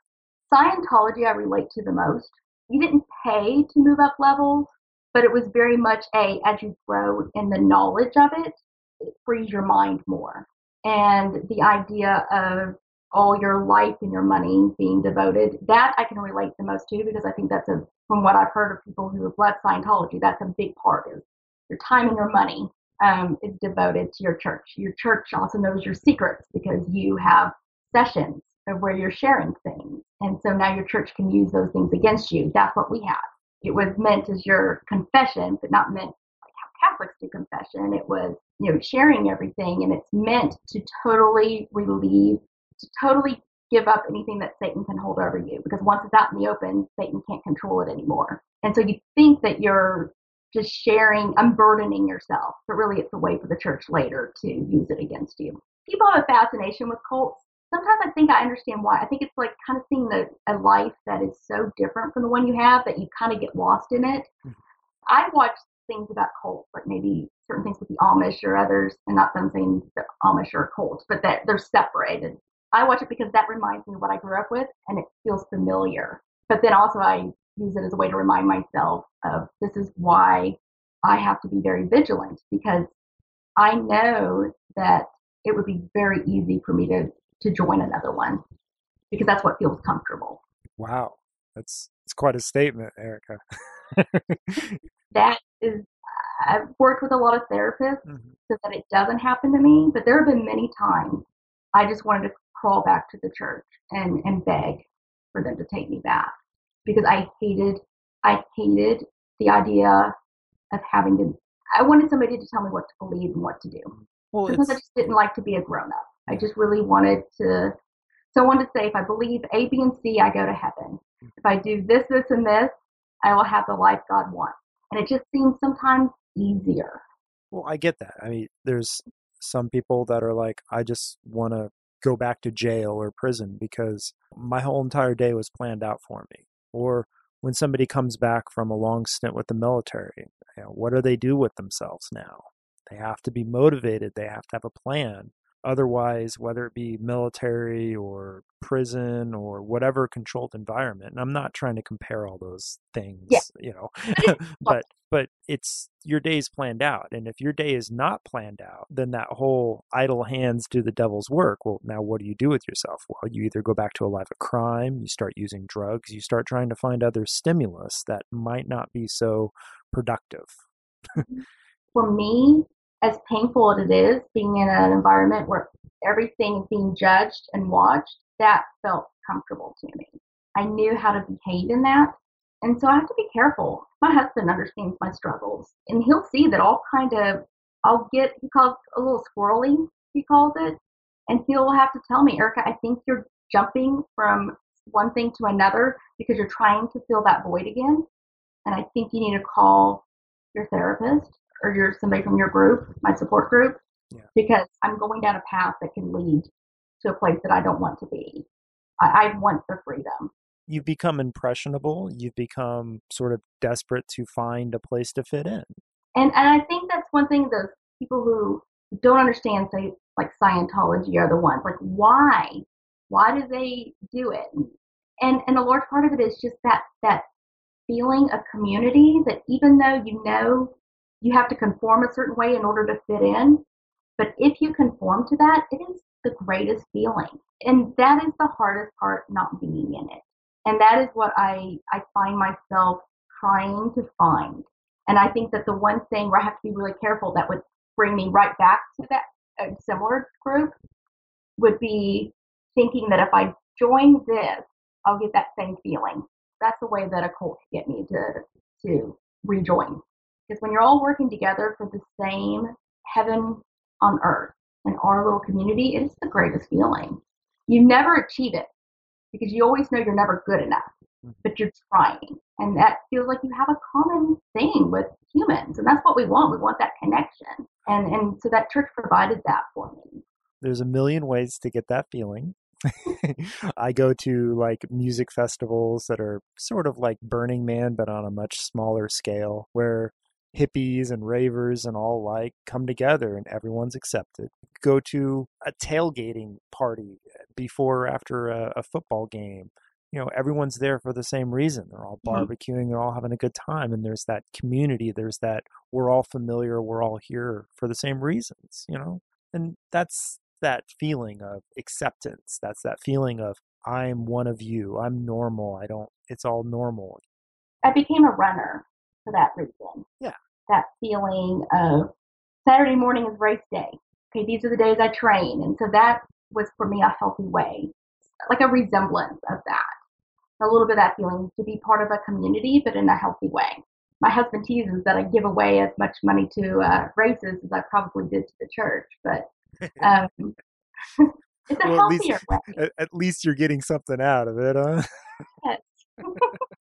Scientology, I relate to the most. You didn't pay to move up levels, but it was very much a as you grow in the knowledge of it, it frees your mind more. And the idea of all your life and your money being devoted, that I can relate the most to because I think that's a from what I've heard of people who have left Scientology, that's a big part of your time and your money um, is devoted to your church. Your church also knows your secrets because you have sessions of where you're sharing things. And so now your church can use those things against you. That's what we have it was meant as your confession, but not meant like how Catholics do confession. It was, you know, sharing everything, and it's meant to totally relieve, to totally give up anything that Satan can hold over you. Because once it's out in the open, Satan can't control it anymore. And so you think that you're just sharing, unburdening yourself, but really it's a way for the church later to use it against you. People have a fascination with cults sometimes I think I understand why. I think it's like kind of seeing the, a life that is so different from the one you have that you kind of get lost in it. Mm-hmm. I watch things about cults, like maybe certain things with the Amish or others, and not them saying the Amish are cults, but that they're separated. I watch it because that reminds me of what I grew up with, and it feels familiar. But then also I use it as a way to remind myself of this is why I have to be very vigilant because I know that it would be very easy for me to to join another one because that's what feels comfortable. Wow, that's it's quite a statement, Erica. that is, I've worked with a lot of therapists mm-hmm. so that it doesn't happen to me, but there have been many times I just wanted to crawl back to the church and and beg for them to take me back because I hated I hated the idea of having to. I wanted somebody to tell me what to believe and what to do. Well, because I just didn't like to be a grown up. I just really wanted to. So I wanted to say, if I believe A, B, and C, I go to heaven. If I do this, this, and this, I will have the life God wants. And it just seems sometimes easier. Well, I get that. I mean, there's some people that are like, I just want to go back to jail or prison because my whole entire day was planned out for me. Or when somebody comes back from a long stint with the military, you know, what do they do with themselves now? They have to be motivated. They have to have a plan otherwise, whether it be military or prison or whatever controlled environment. And I'm not trying to compare all those things, yeah. you know, but but it's your day's planned out. And if your day is not planned out, then that whole idle hands do the devil's work. Well, now what do you do with yourself? Well, you either go back to a life of crime, you start using drugs, you start trying to find other stimulus that might not be so productive. Mm-hmm. For me, as painful as it is being in an environment where everything is being judged and watched, that felt comfortable to me. I knew how to behave in that. And so I have to be careful. My husband understands my struggles and he'll see that I'll kind of, I'll get, he calls a little squirrely, he calls it. And he'll have to tell me, Erica, I think you're jumping from one thing to another because you're trying to fill that void again. And I think you need to call your therapist or your somebody from your group, my support group, yeah. because I'm going down a path that can lead to a place that I don't want to be. I, I want the freedom. You've become impressionable. You've become sort of desperate to find a place to fit in. And and I think that's one thing the people who don't understand, say like Scientology, are the ones like why why do they do it? And and a large part of it is just that that feeling of community that even though you know you have to conform a certain way in order to fit in, but if you conform to that, it is the greatest feeling. And that is the hardest part not being in it. And that is what I, I find myself trying to find. And I think that the one thing where I have to be really careful that would bring me right back to that similar group would be thinking that if I join this, I'll get that same feeling. That's the way that a cult get me to to rejoin. Because when you're all working together for the same heaven on earth in our little community, it is the greatest feeling. You never achieve it because you always know you're never good enough, mm-hmm. but you're trying. And that feels like you have a common thing with humans. And that's what we want. We want that connection. And and so that church provided that for me. There's a million ways to get that feeling. I go to like music festivals that are sort of like Burning Man, but on a much smaller scale, where hippies and ravers and all like come together and everyone's accepted. Go to a tailgating party before or after a, a football game. You know, everyone's there for the same reason. They're all mm-hmm. barbecuing, they're all having a good time, and there's that community. There's that we're all familiar, we're all here for the same reasons, you know? And that's that feeling of acceptance. That's that feeling of I'm one of you. I'm normal. I don't, it's all normal. I became a runner for that reason. Yeah. That feeling of Saturday morning is race day. Okay, these are the days I train. And so that was for me a healthy way, like a resemblance of that. A little bit of that feeling to be part of a community, but in a healthy way. My husband teases that I give away as much money to uh, races as I probably did to the church, but um, it's a well, healthier at least, way. At least you're getting something out of it, huh? Yes.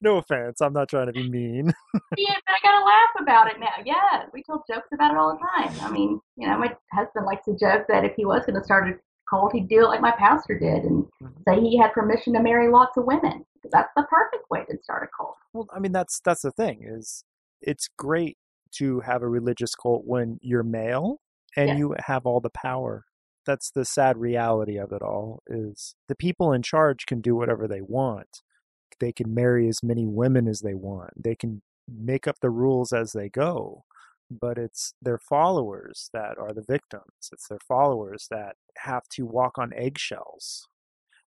no offense, I'm not trying to be mean. yeah, but I gotta laugh about it now. Yeah, we tell jokes about it all the time. I mean, you know, my husband likes to joke that if he was going to start a cult, he'd do it like my pastor did and mm-hmm. say he had permission to marry lots of women. That's the perfect way to start a cult. Well, I mean, that's that's the thing is, it's great to have a religious cult when you're male and yeah. you have all the power that's the sad reality of it all is the people in charge can do whatever they want they can marry as many women as they want they can make up the rules as they go but it's their followers that are the victims it's their followers that have to walk on eggshells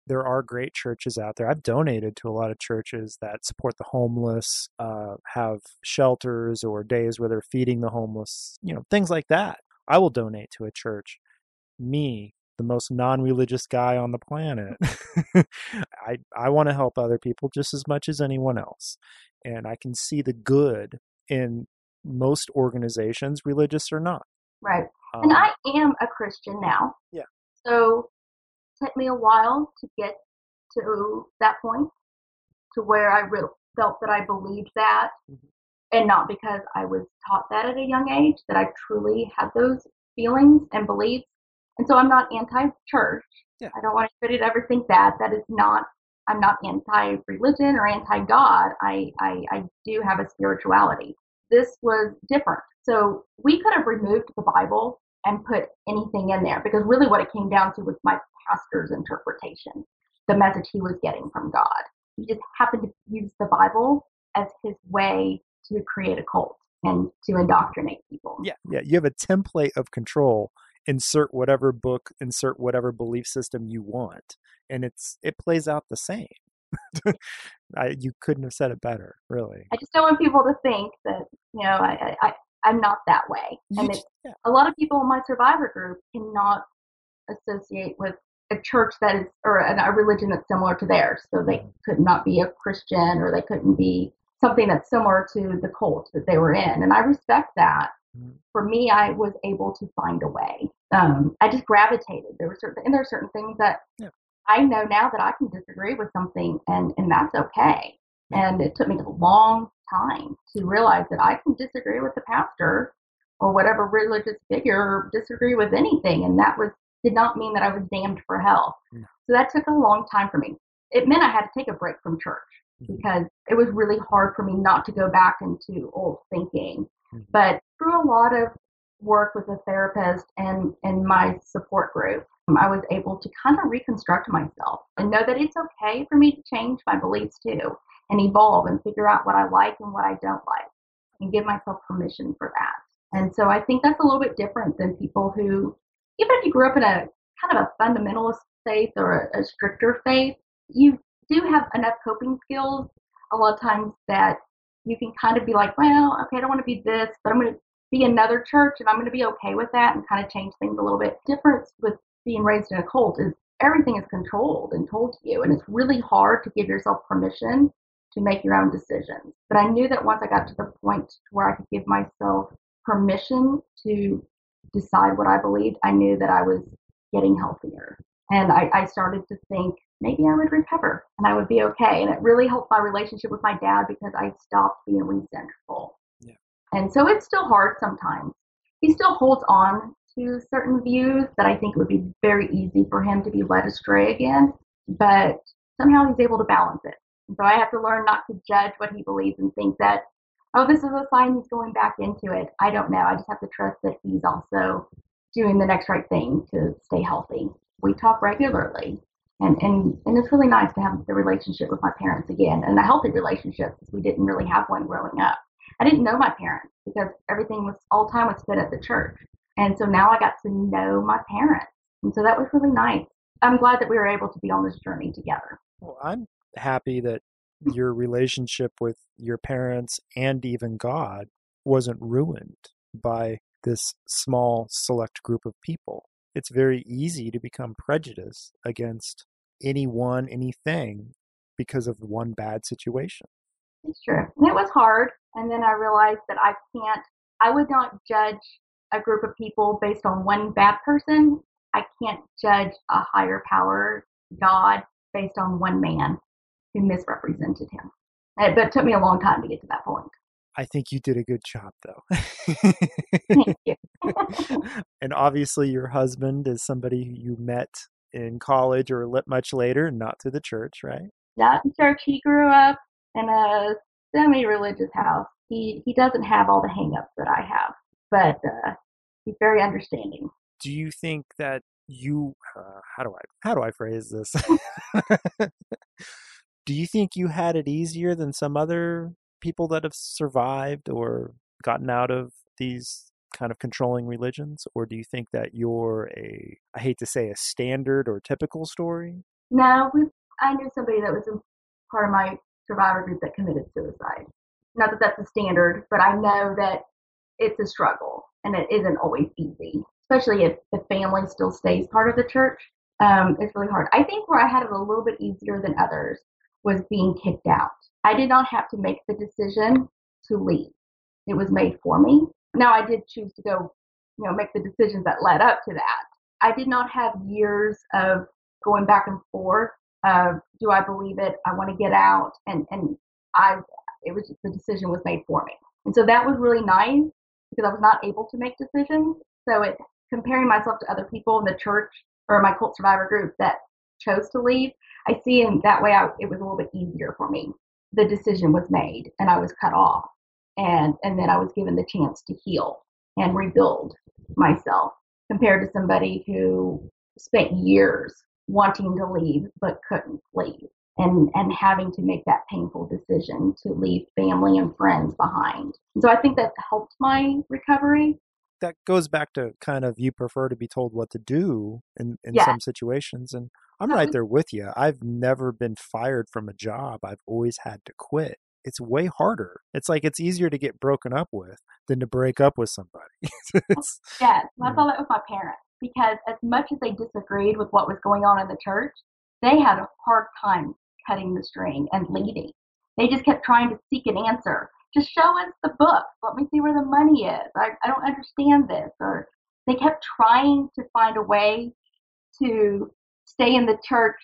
there are great churches out there. I've donated to a lot of churches that support the homeless, uh, have shelters or days where they're feeding the homeless, you know, things like that. I will donate to a church. Me, the most non-religious guy on the planet. I I want to help other people just as much as anyone else. And I can see the good in most organizations, religious or not. Right. Um, and I am a Christian now. Yeah. So it took me a while to get to that point to where I re- felt that I believed that. Mm-hmm and not because I was taught that at a young age that I truly had those feelings and beliefs. And so I'm not anti-church. Yeah. I don't want anybody to ever think that. That is not. I'm not anti-religion or anti-God. I, I I do have a spirituality. This was different. So we could have removed the Bible and put anything in there because really what it came down to was my pastor's interpretation, the message he was getting from God. He just happened to use the Bible as his way to create a cult and to indoctrinate people. Yeah, yeah. You have a template of control. Insert whatever book, insert whatever belief system you want, and it's it plays out the same. I, you couldn't have said it better, really. I just don't want people to think that you know I, I I'm not that way. And it's, yeah. a lot of people in my survivor group cannot associate with a church that is or a, religion that's similar to theirs. So they mm-hmm. could not be a Christian or they couldn't be something that's similar to the cult that they were in. And I respect that. For me, I was able to find a way. Um, I just gravitated. There were certain and there are certain things that yeah. I know now that I can disagree with something and and that's okay. And it took me a long time to realize that I can disagree with the pastor or whatever religious figure, disagree with anything, and that was did not mean that I was damned for hell. No. So that took a long time for me. It meant I had to take a break from church mm-hmm. because it was really hard for me not to go back into old thinking. Mm-hmm. But through a lot of work with a therapist and and my support group, I was able to kind of reconstruct myself and know that it's okay for me to change my beliefs too and evolve and figure out what I like and what I don't like and give myself permission for that. And so I think that's a little bit different than people who even if you grew up in a kind of a fundamentalist faith or a, a stricter faith, you do have enough coping skills a lot of times that you can kind of be like, well, okay, I don't want to be this, but I'm going to be another church and I'm going to be okay with that and kind of change things a little bit. Difference with being raised in a cult is everything is controlled and told to you, and it's really hard to give yourself permission to make your own decisions. But I knew that once I got to the point where I could give myself permission to decide what I believed, I knew that I was getting healthier. And I, I started to think maybe I would recover and I would be okay. And it really helped my relationship with my dad because I stopped being resentful. Yeah. And so it's still hard sometimes. He still holds on to certain views that I think it would be very easy for him to be led astray again. But somehow he's able to balance it. And so I have to learn not to judge what he believes and think that oh, this is a sign he's going back into it. I don't know. I just have to trust that he's also doing the next right thing to stay healthy. We talk regularly. And, and, and it's really nice to have the relationship with my parents again and a healthy relationship because we didn't really have one growing up. I didn't know my parents because everything was all time was spent at the church. And so now I got to know my parents. And so that was really nice. I'm glad that we were able to be on this journey together. Well, I'm happy that your relationship with your parents and even God wasn't ruined by this small select group of people. It's very easy to become prejudiced against anyone, anything because of one bad situation. It's true. And it was hard. And then I realized that I can't, I would not judge a group of people based on one bad person. I can't judge a higher power, God, based on one man who misrepresented him. But it took me a long time to get to that point. I think you did a good job, though. Thank you. and obviously, your husband is somebody you met in college or much later, not through the church, right? Not in church. He grew up in a semi-religious house. He he doesn't have all the hangups that I have, but uh, he's very understanding. Do you think that you? Uh, how do I how do I phrase this? do you think you had it easier than some other people that have survived or gotten out of these kind of controlling religions or do you think that you're a i hate to say a standard or typical story? No i knew somebody that was part of my survivor group that committed suicide. Not that that's a standard but i know that it's a struggle and it isn't always easy especially if the family still stays part of the church um, it's really hard. I think where i had it a little bit easier than others was being kicked out. I did not have to make the decision to leave. It was made for me. Now I did choose to go, you know, make the decisions that led up to that. I did not have years of going back and forth of do I believe it? I want to get out and and I it was the decision was made for me. And so that was really nice because I was not able to make decisions. So it comparing myself to other people in the church or my cult survivor group that chose to leave, I see in that way I, it was a little bit easier for me. The decision was made and I was cut off and and then I was given the chance to heal and rebuild myself compared to somebody who spent years wanting to leave but couldn't leave and and having to make that painful decision to leave family and friends behind. So I think that helped my recovery. That goes back to kind of you prefer to be told what to do in, in yeah. some situations and I'm right uh-huh. there with you. I've never been fired from a job. I've always had to quit. it's way harder. It's like it's easier to get broken up with than to break up with somebody. Oh, yes, I saw that with my parents because as much as they disagreed with what was going on in the church, they had a hard time cutting the string and leaving. They just kept trying to seek an answer. Just show us the book. Let me see where the money is. I, I don't understand this. Or they kept trying to find a way to stay in the church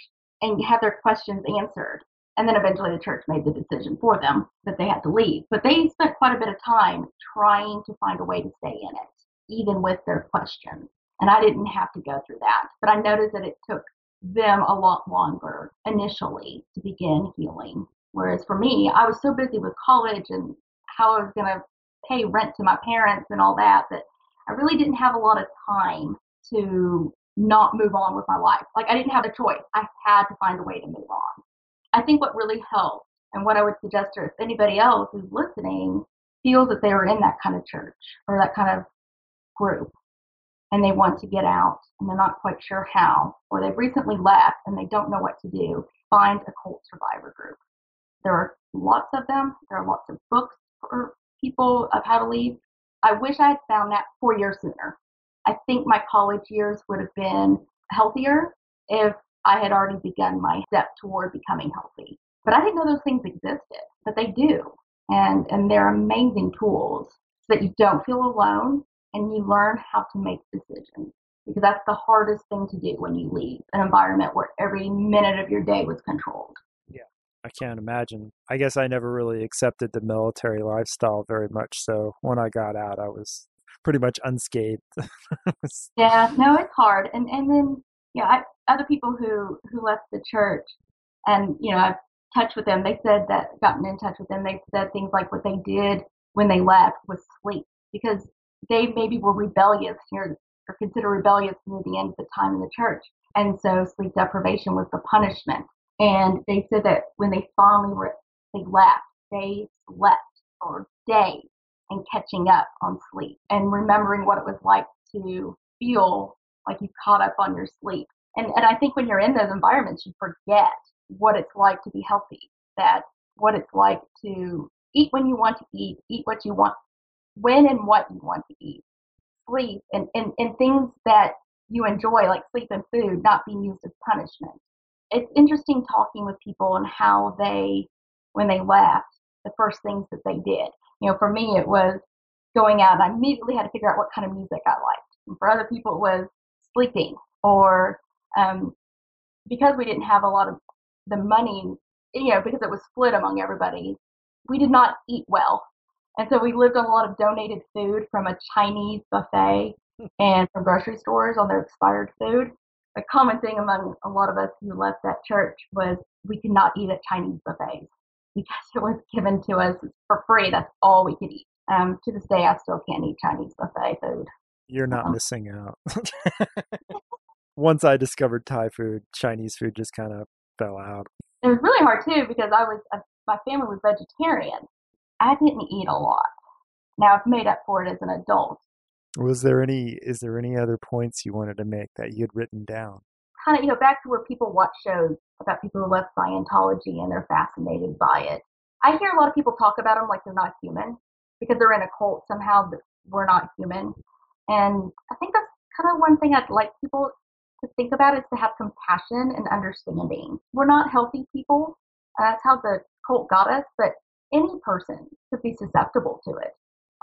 and have their questions answered. And then eventually the church made the decision for them that they had to leave. But they spent quite a bit of time trying to find a way to stay in it, even with their questions. And I didn't have to go through that. But I noticed that it took them a lot longer initially to begin healing. Whereas for me, I was so busy with college and how I was going to pay rent to my parents and all that that I really didn't have a lot of time to not move on with my life. Like I didn't have a choice. I had to find a way to move on. I think what really helped and what I would suggest to if anybody else who's listening feels that they are in that kind of church or that kind of group and they want to get out and they're not quite sure how, or they've recently left and they don't know what to do, find a cult survivor group. There are lots of them. There are lots of books for people of how to leave. I wish I had found that four years sooner. I think my college years would have been healthier if I had already begun my step toward becoming healthy. But I didn't know those things existed, but they do. And, and they're amazing tools so that you don't feel alone and you learn how to make decisions because that's the hardest thing to do when you leave an environment where every minute of your day was controlled. I can't imagine. I guess I never really accepted the military lifestyle very much. So when I got out, I was pretty much unscathed. yeah, no, it's hard. And and then yeah, I, other people who who left the church, and you know, I've touched with them. They said that gotten in touch with them. They said things like what they did when they left was sleep because they maybe were rebellious or, or considered rebellious near the end of the time in the church. And so sleep deprivation was the punishment. And they said that when they finally were, they left, they slept for days and catching up on sleep and remembering what it was like to feel like you caught up on your sleep. And, and I think when you're in those environments, you forget what it's like to be healthy, that what it's like to eat when you want to eat, eat what you want when and what you want to eat, sleep, and, and, and things that you enjoy, like sleep and food, not being used as punishment. It's interesting talking with people and how they, when they left, the first things that they did. You know, for me, it was going out and I immediately had to figure out what kind of music I liked. And for other people, it was sleeping or um, because we didn't have a lot of the money, you know, because it was split among everybody, we did not eat well and so we lived on a lot of donated food from a Chinese buffet and from grocery stores on their expired food. A common thing among a lot of us who left that church was we could not eat at Chinese buffets because it was given to us for free. That's all we could eat. Um, to this day, I still can't eat Chinese buffet food. You're not um, missing out. Once I discovered Thai food, Chinese food just kind of fell out. It was really hard too because I was uh, my family was vegetarian, I didn't eat a lot. Now I've made up for it as an adult. Was there any? Is there any other points you wanted to make that you had written down? Kind of, you know, back to where people watch shows about people who left Scientology and they're fascinated by it. I hear a lot of people talk about them like they're not human because they're in a cult somehow that we're not human. And I think that's kind of one thing I'd like people to think about is to have compassion and understanding. We're not healthy people. Uh, that's how the cult got us, but any person could be susceptible to it.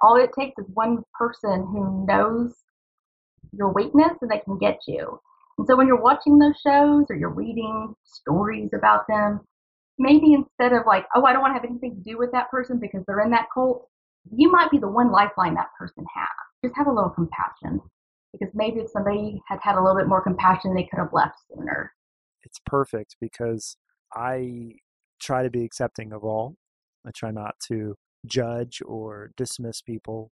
All it takes is one person who knows your weakness and they can get you. And so when you're watching those shows or you're reading stories about them, maybe instead of like, oh, I don't want to have anything to do with that person because they're in that cult, you might be the one lifeline that person has. Just have a little compassion because maybe if somebody had had a little bit more compassion, they could have left sooner. It's perfect because I try to be accepting of all I try not to judge or dismiss people.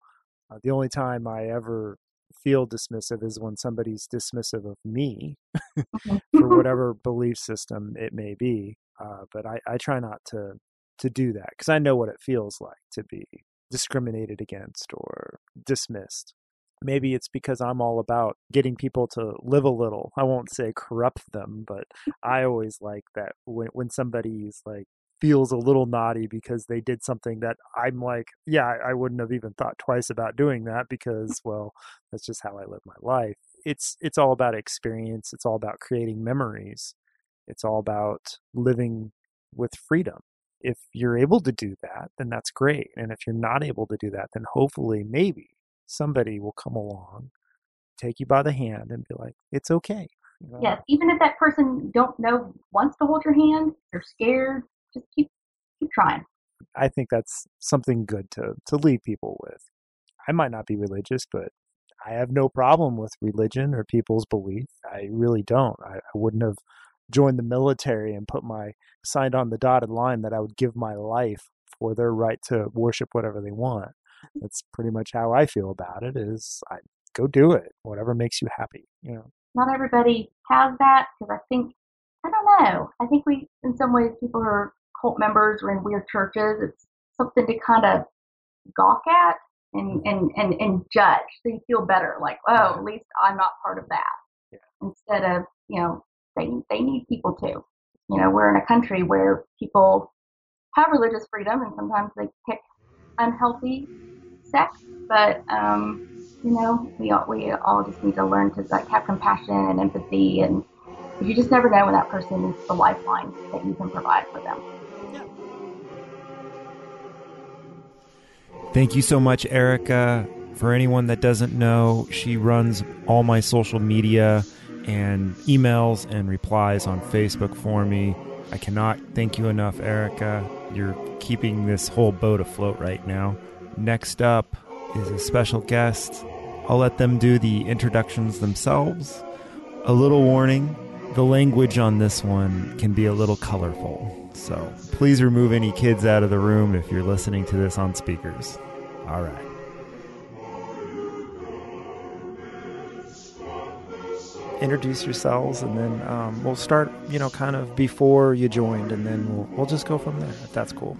Uh, the only time I ever feel dismissive is when somebody's dismissive of me for whatever belief system it may be. Uh, but I, I try not to to do that because I know what it feels like to be discriminated against or dismissed. Maybe it's because I'm all about getting people to live a little. I won't say corrupt them, but I always like that when when somebody's like feels a little naughty because they did something that I'm like, yeah, I, wouldn't have even thought twice about doing that because, well, that's just how I live my life. It's it's all about experience. It's all about creating memories. It's all about living with freedom. If you're able to do that, then that's great. And if you're not able to do that, then hopefully, maybe somebody will come along, take you by the hand, and be like, "It's okay." Yes, even if that person don't know wants to hold your hand, they're scared. Just keep keep trying. I think that's something good to to leave people with. I might not be religious, but I have no problem with religion or people's belief. I really don't. I, I wouldn't have joined the military and put my signed on the dotted line that I would give my life for their right to worship whatever they want. That's pretty much how I feel about it is I go do it, whatever makes you happy, you know. Not everybody has that because I think I don't know. I think we in some ways people are cult members or in weird churches, it's something to kind of gawk at and, and, and, and judge. So you feel better, like, oh, at least I'm not part of that. Yeah. Instead of, you know, they they need people too. You know, we're in a country where people have religious freedom, and sometimes they pick unhealthy sects. But um, you know, we all we all just need to learn to like have compassion and empathy, and you just never know when that person needs the lifeline that you can provide for them. Thank you so much, Erica. For anyone that doesn't know, she runs all my social media and emails and replies on Facebook for me. I cannot thank you enough, Erica. You're keeping this whole boat afloat right now. Next up is a special guest. I'll let them do the introductions themselves. A little warning the language on this one can be a little colorful. So please remove any kids out of the room if you're listening to this on speakers. All right. introduce yourselves, and then um, we'll start, you know, kind of before you joined, and then we'll, we'll just go from there, if that's cool.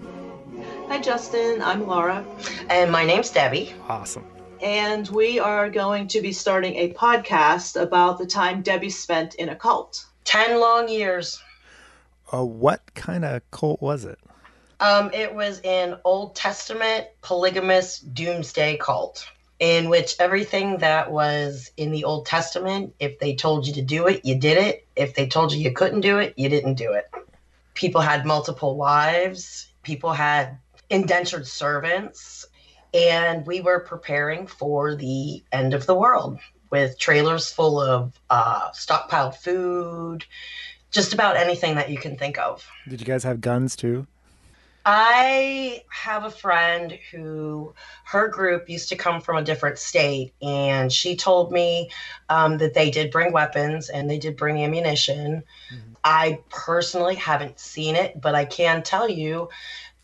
Hi, Justin. I'm Laura. And my name's Debbie. Awesome. And we are going to be starting a podcast about the time Debbie spent in a cult. 10 long years. Uh, what kind of cult was it? Um, it was an Old Testament polygamous doomsday cult in which everything that was in the Old Testament, if they told you to do it, you did it. If they told you you couldn't do it, you didn't do it. People had multiple wives, people had indentured servants, and we were preparing for the end of the world with trailers full of uh, stockpiled food, just about anything that you can think of. Did you guys have guns too? I have a friend who her group used to come from a different state, and she told me um, that they did bring weapons and they did bring ammunition. Mm-hmm. I personally haven't seen it, but I can tell you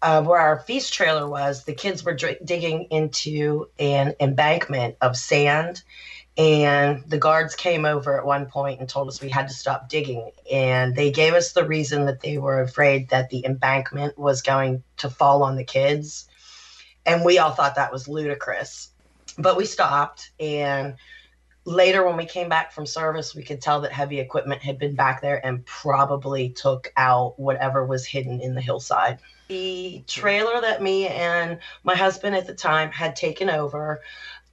uh, where our feast trailer was, the kids were digging into an embankment of sand and the guards came over at one point and told us we had to stop digging. And they gave us the reason that they were afraid that the embankment was going to fall on the kids. And we all thought that was ludicrous. But we stopped. And later, when we came back from service, we could tell that heavy equipment had been back there and probably took out whatever was hidden in the hillside. The trailer that me and my husband at the time had taken over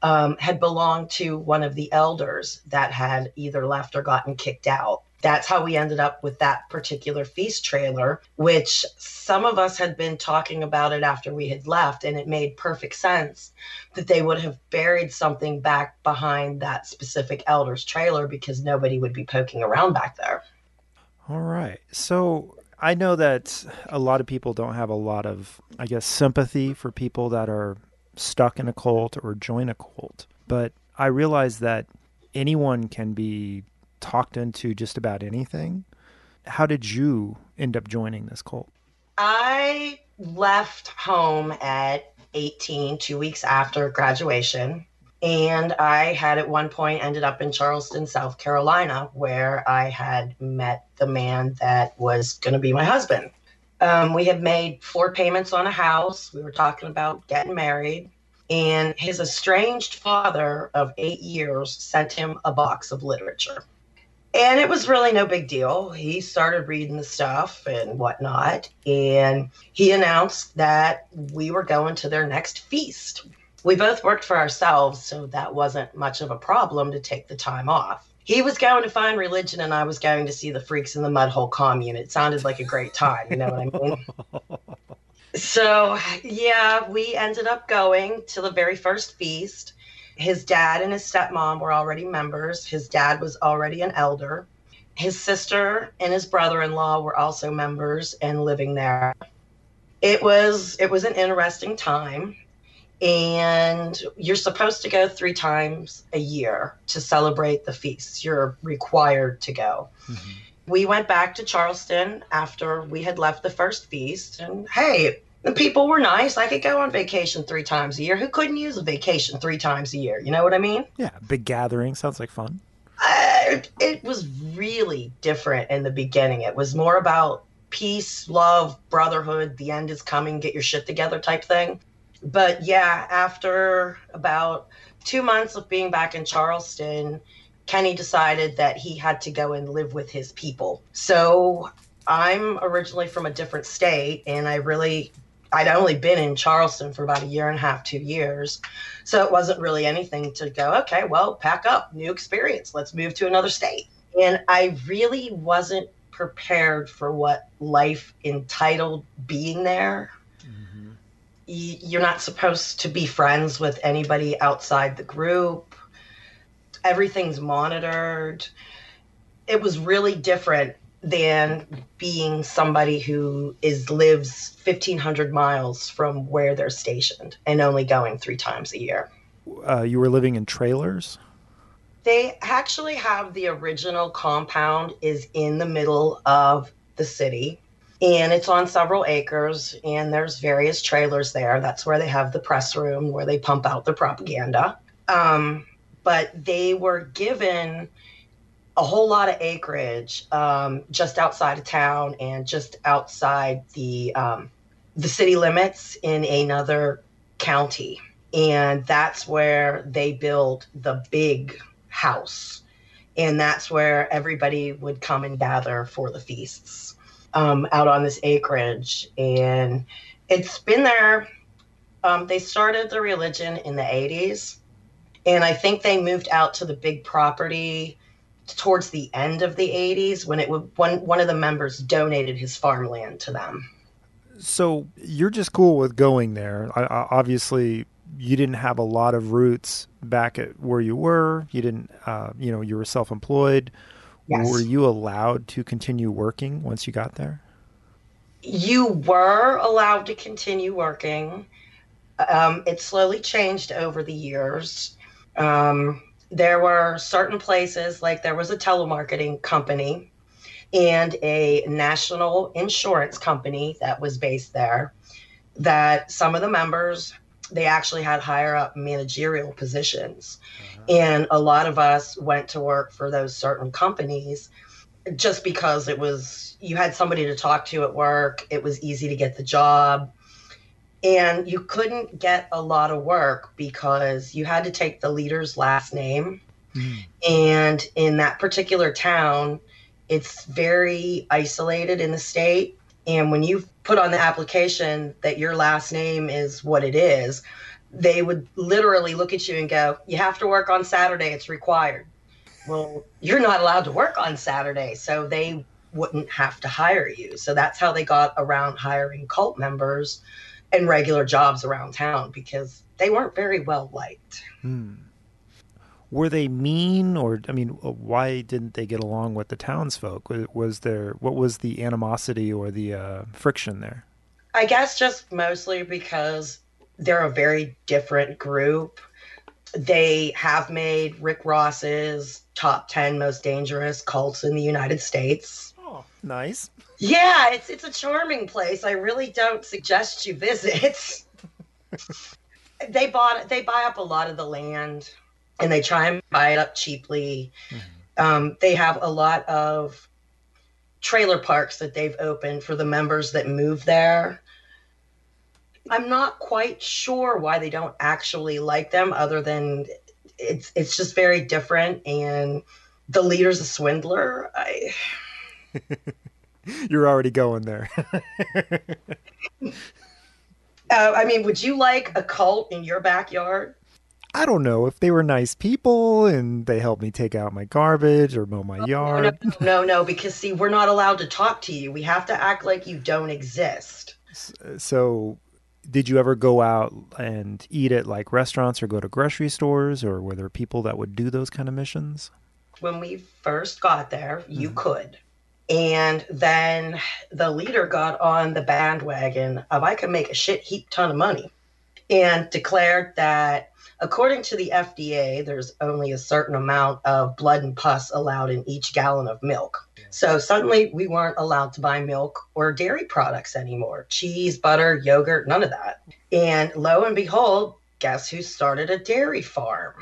um, had belonged to one of the elders that had either left or gotten kicked out. That's how we ended up with that particular feast trailer, which some of us had been talking about it after we had left, and it made perfect sense that they would have buried something back behind that specific elder's trailer because nobody would be poking around back there. All right. So I know that a lot of people don't have a lot of, I guess, sympathy for people that are stuck in a cult or join a cult. But I realize that anyone can be talked into just about anything. How did you end up joining this cult? I left home at 18, two weeks after graduation. And I had at one point ended up in Charleston, South Carolina, where I had met the man that was going to be my husband. Um, we had made four payments on a house. We were talking about getting married. And his estranged father of eight years sent him a box of literature. And it was really no big deal. He started reading the stuff and whatnot. And he announced that we were going to their next feast. We both worked for ourselves, so that wasn't much of a problem to take the time off. He was going to find religion, and I was going to see the freaks in the Mudhole commune. It sounded like a great time, you know what I mean? so, yeah, we ended up going to the very first feast his dad and his stepmom were already members. His dad was already an elder. His sister and his brother-in-law were also members and living there. It was it was an interesting time and you're supposed to go 3 times a year to celebrate the feasts. You're required to go. Mm-hmm. We went back to Charleston after we had left the first feast and hey, the people were nice. I could go on vacation three times a year. Who couldn't use a vacation three times a year? You know what I mean? Yeah, big gathering sounds like fun. Uh, it was really different in the beginning. It was more about peace, love, brotherhood. The end is coming. Get your shit together, type thing. But yeah, after about two months of being back in Charleston, Kenny decided that he had to go and live with his people. So I'm originally from a different state, and I really I'd only been in Charleston for about a year and a half, two years. So it wasn't really anything to go, okay, well, pack up, new experience, let's move to another state. And I really wasn't prepared for what life entitled being there. You're not supposed to be friends with anybody outside the group, everything's monitored. It was really different than being somebody who is lives 1500 miles from where they're stationed and only going three times a year. Uh, you were living in trailers? They actually have the original compound is in the middle of the city and it's on several acres and there's various trailers there. That's where they have the press room where they pump out the propaganda. Um, but they were given a whole lot of acreage um, just outside of town and just outside the um, the city limits in another county, and that's where they built the big house, and that's where everybody would come and gather for the feasts um, out on this acreage, and it's been there. Um, they started the religion in the 80s, and I think they moved out to the big property towards the end of the 80s when it would one one of the members donated his farmland to them. So you're just cool with going there. I, I, obviously, you didn't have a lot of roots back at where you were. You didn't, uh, you know, you were self-employed. Yes. Were you allowed to continue working once you got there? You were allowed to continue working. Um, it slowly changed over the years. Um, there were certain places, like there was a telemarketing company and a national insurance company that was based there, that some of the members they actually had higher up managerial positions. Uh-huh. And a lot of us went to work for those certain companies just because it was, you had somebody to talk to at work, it was easy to get the job and you couldn't get a lot of work because you had to take the leader's last name. Mm. And in that particular town, it's very isolated in the state. And when you put on the application that your last name is what it is, they would literally look at you and go, You have to work on Saturday, it's required. Well, you're not allowed to work on Saturday, so they wouldn't have to hire you. So that's how they got around hiring cult members and regular jobs around town because they weren't very well liked. Hmm. Were they mean, or I mean, uh, why didn't they get along with the townsfolk? Was there what was the animosity or the uh, friction there? I guess just mostly because they're a very different group. They have made Rick Ross's top 10 most dangerous cults in the United States. Oh, nice. Yeah, it's it's a charming place. I really don't suggest you visit. they bought they buy up a lot of the land and they try and buy it up cheaply. Mm-hmm. Um, they have a lot of trailer parks that they've opened for the members that move there. I'm not quite sure why they don't actually like them, other than it's it's just very different and the leader's a swindler. I. You're already going there. uh, I mean, would you like a cult in your backyard? I don't know if they were nice people and they helped me take out my garbage or mow my oh, yard. No, no, no, no, because see, we're not allowed to talk to you. We have to act like you don't exist. So, did you ever go out and eat at like restaurants or go to grocery stores, or were there people that would do those kind of missions? When we first got there, you mm-hmm. could. And then the leader got on the bandwagon of I can make a shit heap ton of money and declared that According to the FDA, there's only a certain amount of blood and pus allowed in each gallon of milk. So suddenly we weren't allowed to buy milk or dairy products anymore cheese, butter, yogurt, none of that. And lo and behold, guess who started a dairy farm?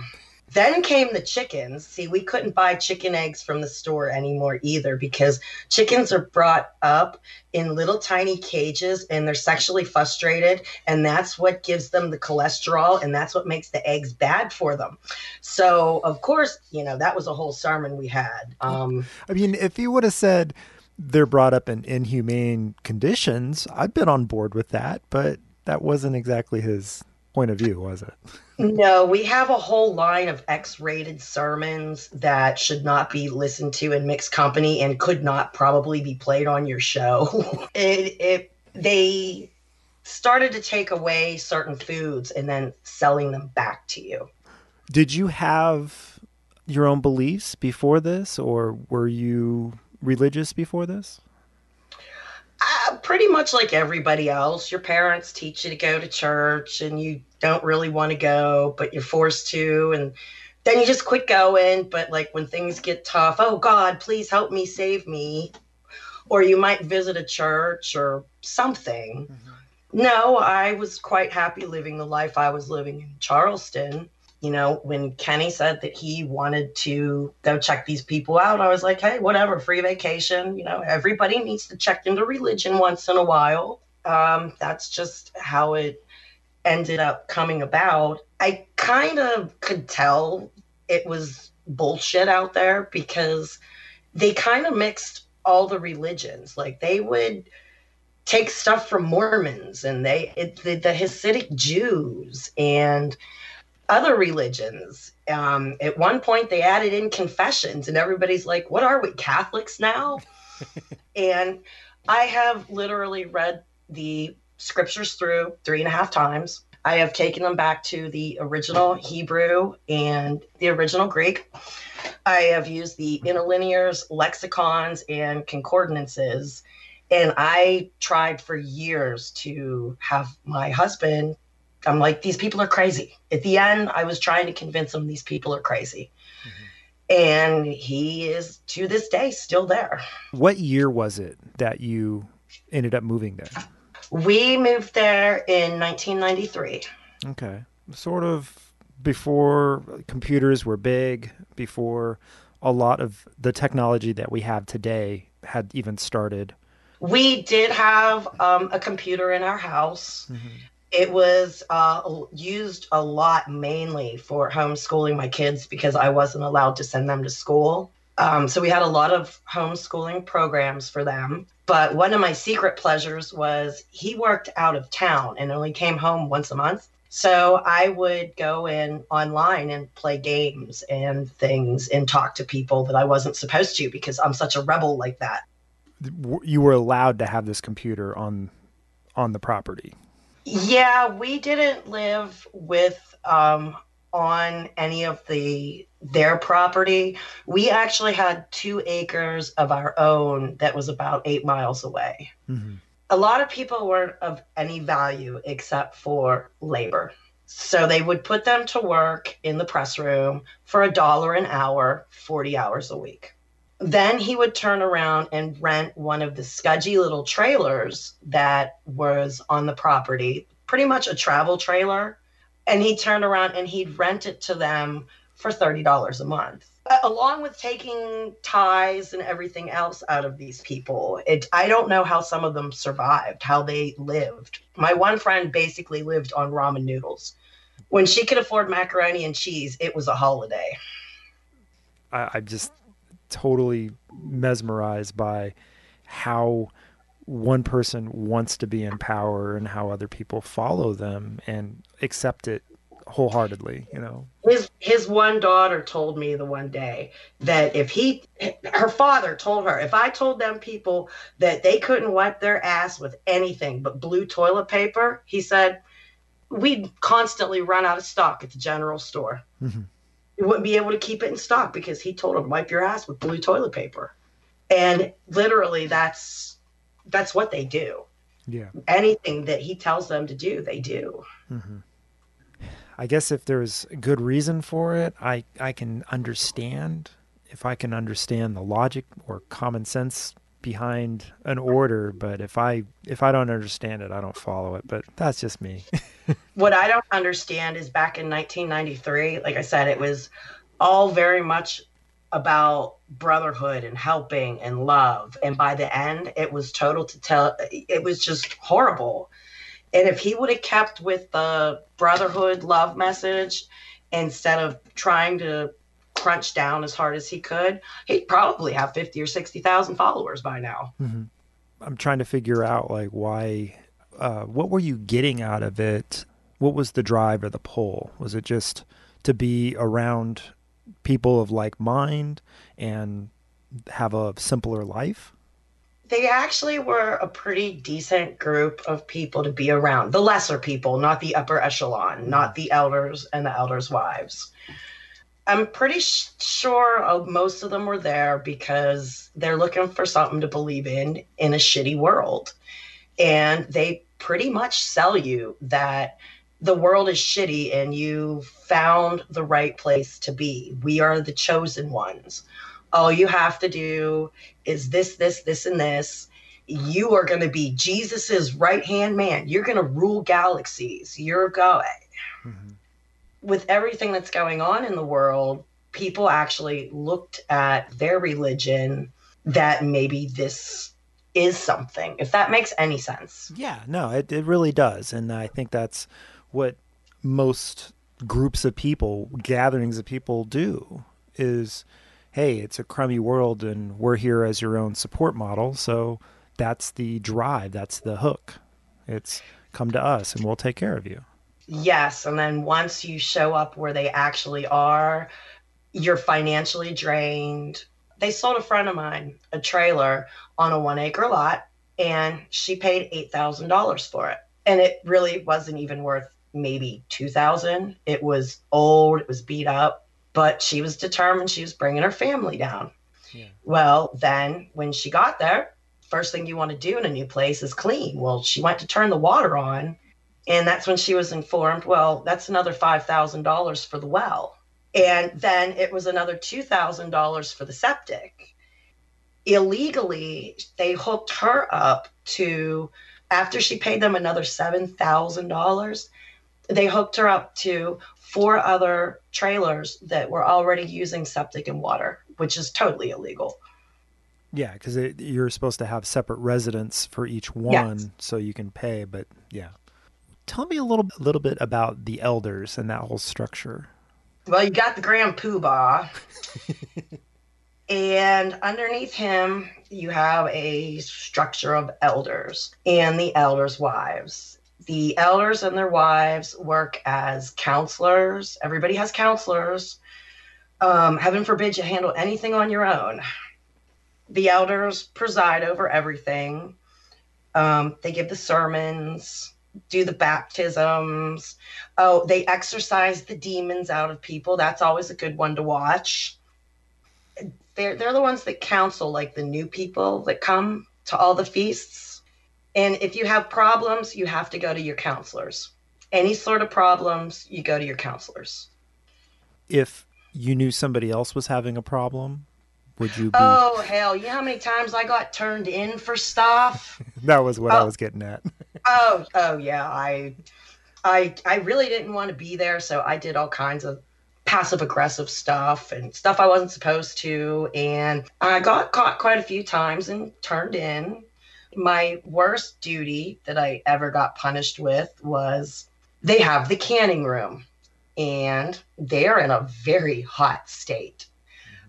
Then came the chickens. See, we couldn't buy chicken eggs from the store anymore either because chickens are brought up in little tiny cages and they're sexually frustrated. And that's what gives them the cholesterol and that's what makes the eggs bad for them. So, of course, you know, that was a whole sermon we had. Um, I mean, if you would have said they're brought up in inhumane conditions, I've been on board with that, but that wasn't exactly his point of view, was it? No, we have a whole line of X rated sermons that should not be listened to in mixed company and could not probably be played on your show. it, it, they started to take away certain foods and then selling them back to you. Did you have your own beliefs before this, or were you religious before this? Uh, pretty much like everybody else. Your parents teach you to go to church and you don't really want to go, but you're forced to. And then you just quit going. But like when things get tough, oh God, please help me, save me. Or you might visit a church or something. Mm-hmm. No, I was quite happy living the life I was living in Charleston you know, when Kenny said that he wanted to go check these people out, I was like, hey, whatever, free vacation. You know, everybody needs to check into religion once in a while. Um, that's just how it ended up coming about. I kind of could tell it was bullshit out there because they kind of mixed all the religions. Like they would take stuff from Mormons and they it, the, the Hasidic Jews and other religions. Um, at one point, they added in confessions, and everybody's like, What are we, Catholics now? and I have literally read the scriptures through three and a half times. I have taken them back to the original Hebrew and the original Greek. I have used the interlinears, lexicons, and concordances. And I tried for years to have my husband I'm like, these people are crazy. At the end, I was trying to convince him these people are crazy. Mm-hmm. And he is to this day still there. What year was it that you ended up moving there? We moved there in 1993. Okay. Sort of before computers were big, before a lot of the technology that we have today had even started. We did have um, a computer in our house. Mm-hmm. It was uh, used a lot mainly for homeschooling my kids because I wasn't allowed to send them to school. Um, so we had a lot of homeschooling programs for them. But one of my secret pleasures was he worked out of town and only came home once a month. So I would go in online and play games and things and talk to people that I wasn't supposed to because I'm such a rebel like that. You were allowed to have this computer on on the property. Yeah, we didn't live with um, on any of the their property. We actually had two acres of our own that was about eight miles away. Mm-hmm. A lot of people weren't of any value except for labor. So they would put them to work in the press room for a dollar an hour, 40 hours a week. Then he would turn around and rent one of the scudgy little trailers that was on the property, pretty much a travel trailer. And he'd turn around and he'd rent it to them for $30 a month. Uh, along with taking tithes and everything else out of these people, it, I don't know how some of them survived, how they lived. My one friend basically lived on ramen noodles. When she could afford macaroni and cheese, it was a holiday. I, I just totally mesmerized by how one person wants to be in power and how other people follow them and accept it wholeheartedly you know his his one daughter told me the one day that if he her father told her if i told them people that they couldn't wipe their ass with anything but blue toilet paper he said we'd constantly run out of stock at the general store mm-hmm. You wouldn't be able to keep it in stock because he told them wipe your ass with blue toilet paper and literally that's that's what they do yeah anything that he tells them to do they do mm-hmm. I guess if there's good reason for it, I, I can understand. If I can understand the logic or common sense behind an order, but if I if I don't understand it, I don't follow it. But that's just me. what I don't understand is back in 1993, like I said, it was all very much about brotherhood and helping and love, and by the end, it was total to tell. It was just horrible. And if he would have kept with the brotherhood love message instead of trying to crunch down as hard as he could, he'd probably have 50 or 60,000 followers by now. Mm-hmm. I'm trying to figure out like why uh, what were you getting out of it? What was the drive or the pull? Was it just to be around people of like mind and have a simpler life? they actually were a pretty decent group of people to be around. The lesser people, not the upper echelon, not the elders and the elders' wives. I'm pretty sh- sure most of them were there because they're looking for something to believe in in a shitty world. And they pretty much sell you that the world is shitty and you found the right place to be. We are the chosen ones all you have to do is this, this, this, and this. You are going to be Jesus's right hand man. You're going to rule galaxies. You're going. Mm-hmm. With everything that's going on in the world, people actually looked at their religion that maybe this is something, if that makes any sense. Yeah, no, it, it really does. And I think that's what most groups of people, gatherings of people do is hey, it's a crummy world and we're here as your own support model. So that's the drive, that's the hook. It's come to us and we'll take care of you. Yes. And then once you show up where they actually are, you're financially drained. They sold a friend of mine a trailer on a one acre lot and she paid $8,000 for it. And it really wasn't even worth maybe 2000 It was old, it was beat up but she was determined she was bringing her family down. Yeah. Well, then when she got there, first thing you want to do in a new place is clean. Well, she went to turn the water on, and that's when she was informed, well, that's another $5,000 for the well. And then it was another $2,000 for the septic. Illegally, they hooked her up to, after she paid them another $7,000, they hooked her up to four other trailers that were already using septic and water, which is totally illegal. Yeah, because you're supposed to have separate residents for each one, yes. so you can pay. But yeah, tell me a little, a little bit about the elders and that whole structure. Well, you got the Grand Poobah, and underneath him you have a structure of elders and the elders' wives the elders and their wives work as counselors. Everybody has counselors. Um, heaven forbid you handle anything on your own. The elders preside over everything. Um, they give the sermons, do the baptisms. Oh, they exorcise the demons out of people. That's always a good one to watch. They're, they're the ones that counsel, like the new people that come to all the feasts and if you have problems, you have to go to your counselors. Any sort of problems, you go to your counselors. If you knew somebody else was having a problem, would you be... Oh, hell. You know how many times I got turned in for stuff? that was what oh. I was getting at. Oh, oh yeah. I I I really didn't want to be there, so I did all kinds of passive aggressive stuff and stuff I wasn't supposed to. And I got caught quite a few times and turned in my worst duty that I ever got punished with was they have the canning room and they are in a very hot state.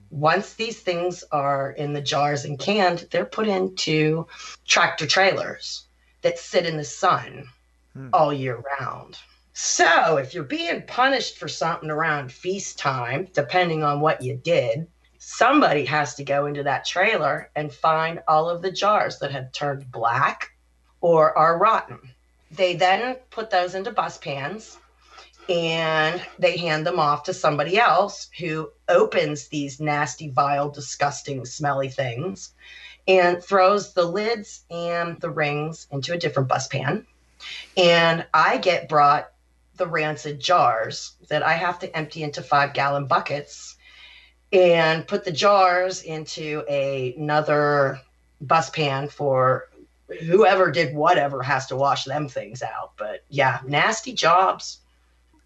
once these things are in the jars and canned, they're put into tractor trailers that sit in the sun hmm. all year round. So, if you're being punished for something around feast time, depending on what you did, somebody has to go into that trailer and find all of the jars that have turned black or are rotten. They then put those into bus pans and they hand them off to somebody else who opens these nasty, vile, disgusting, smelly things and throws the lids and the rings into a different bus pan. And I get brought the rancid jars that I have to empty into five gallon buckets and put the jars into a, another bus pan for whoever did whatever has to wash them things out. But yeah, nasty jobs,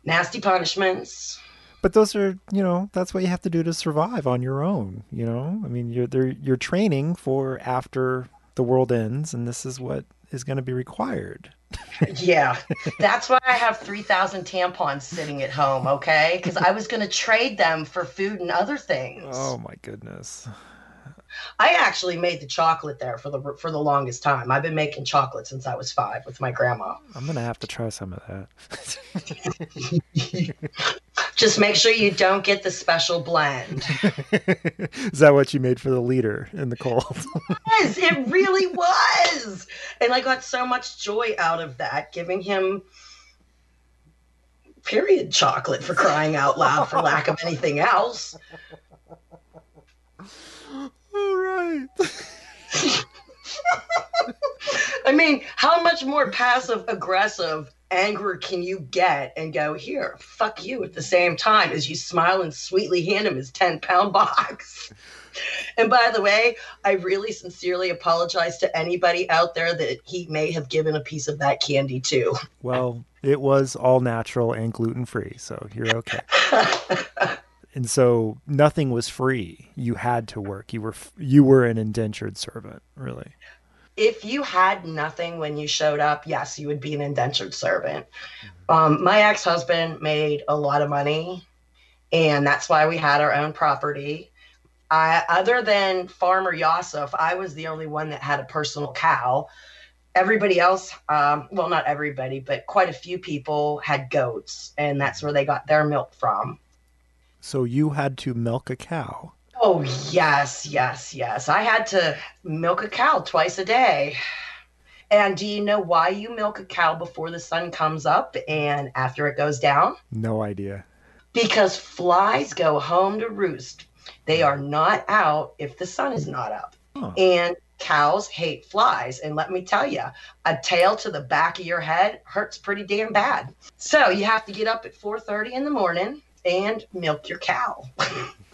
nasty punishments. But those are, you know, that's what you have to do to survive on your own. You know, I mean, you're you're training for after the world ends, and this is what is going to be required. yeah, that's why I have 3,000 tampons sitting at home, okay? Because I was going to trade them for food and other things. Oh, my goodness. I actually made the chocolate there for the for the longest time. I've been making chocolate since I was five with my grandma. I'm gonna have to try some of that. Just make sure you don't get the special blend. Is that what you made for the leader in the cult? yes, it really was. And I got so much joy out of that, giving him period chocolate for crying out loud for lack of anything else. All right. I mean, how much more passive aggressive anger can you get and go, here, fuck you at the same time as you smile and sweetly hand him his 10 pound box? And by the way, I really sincerely apologize to anybody out there that he may have given a piece of that candy to. Well, it was all natural and gluten free, so you're okay. and so nothing was free. You had to work. You were you were an indentured servant, really if you had nothing when you showed up, yes, you would be an indentured servant. Um, my ex husband made a lot of money, and that's why we had our own property. I, other than Farmer Yosef, I was the only one that had a personal cow. Everybody else, um, well, not everybody, but quite a few people had goats, and that's where they got their milk from. So you had to milk a cow. Oh, yes, yes, yes. I had to milk a cow twice a day. And do you know why you milk a cow before the sun comes up and after it goes down? No idea. Because flies go home to roost. They are not out if the sun is not up. Huh. And cows hate flies. And let me tell you, a tail to the back of your head hurts pretty damn bad. So you have to get up at 4:30 in the morning and milk your cow.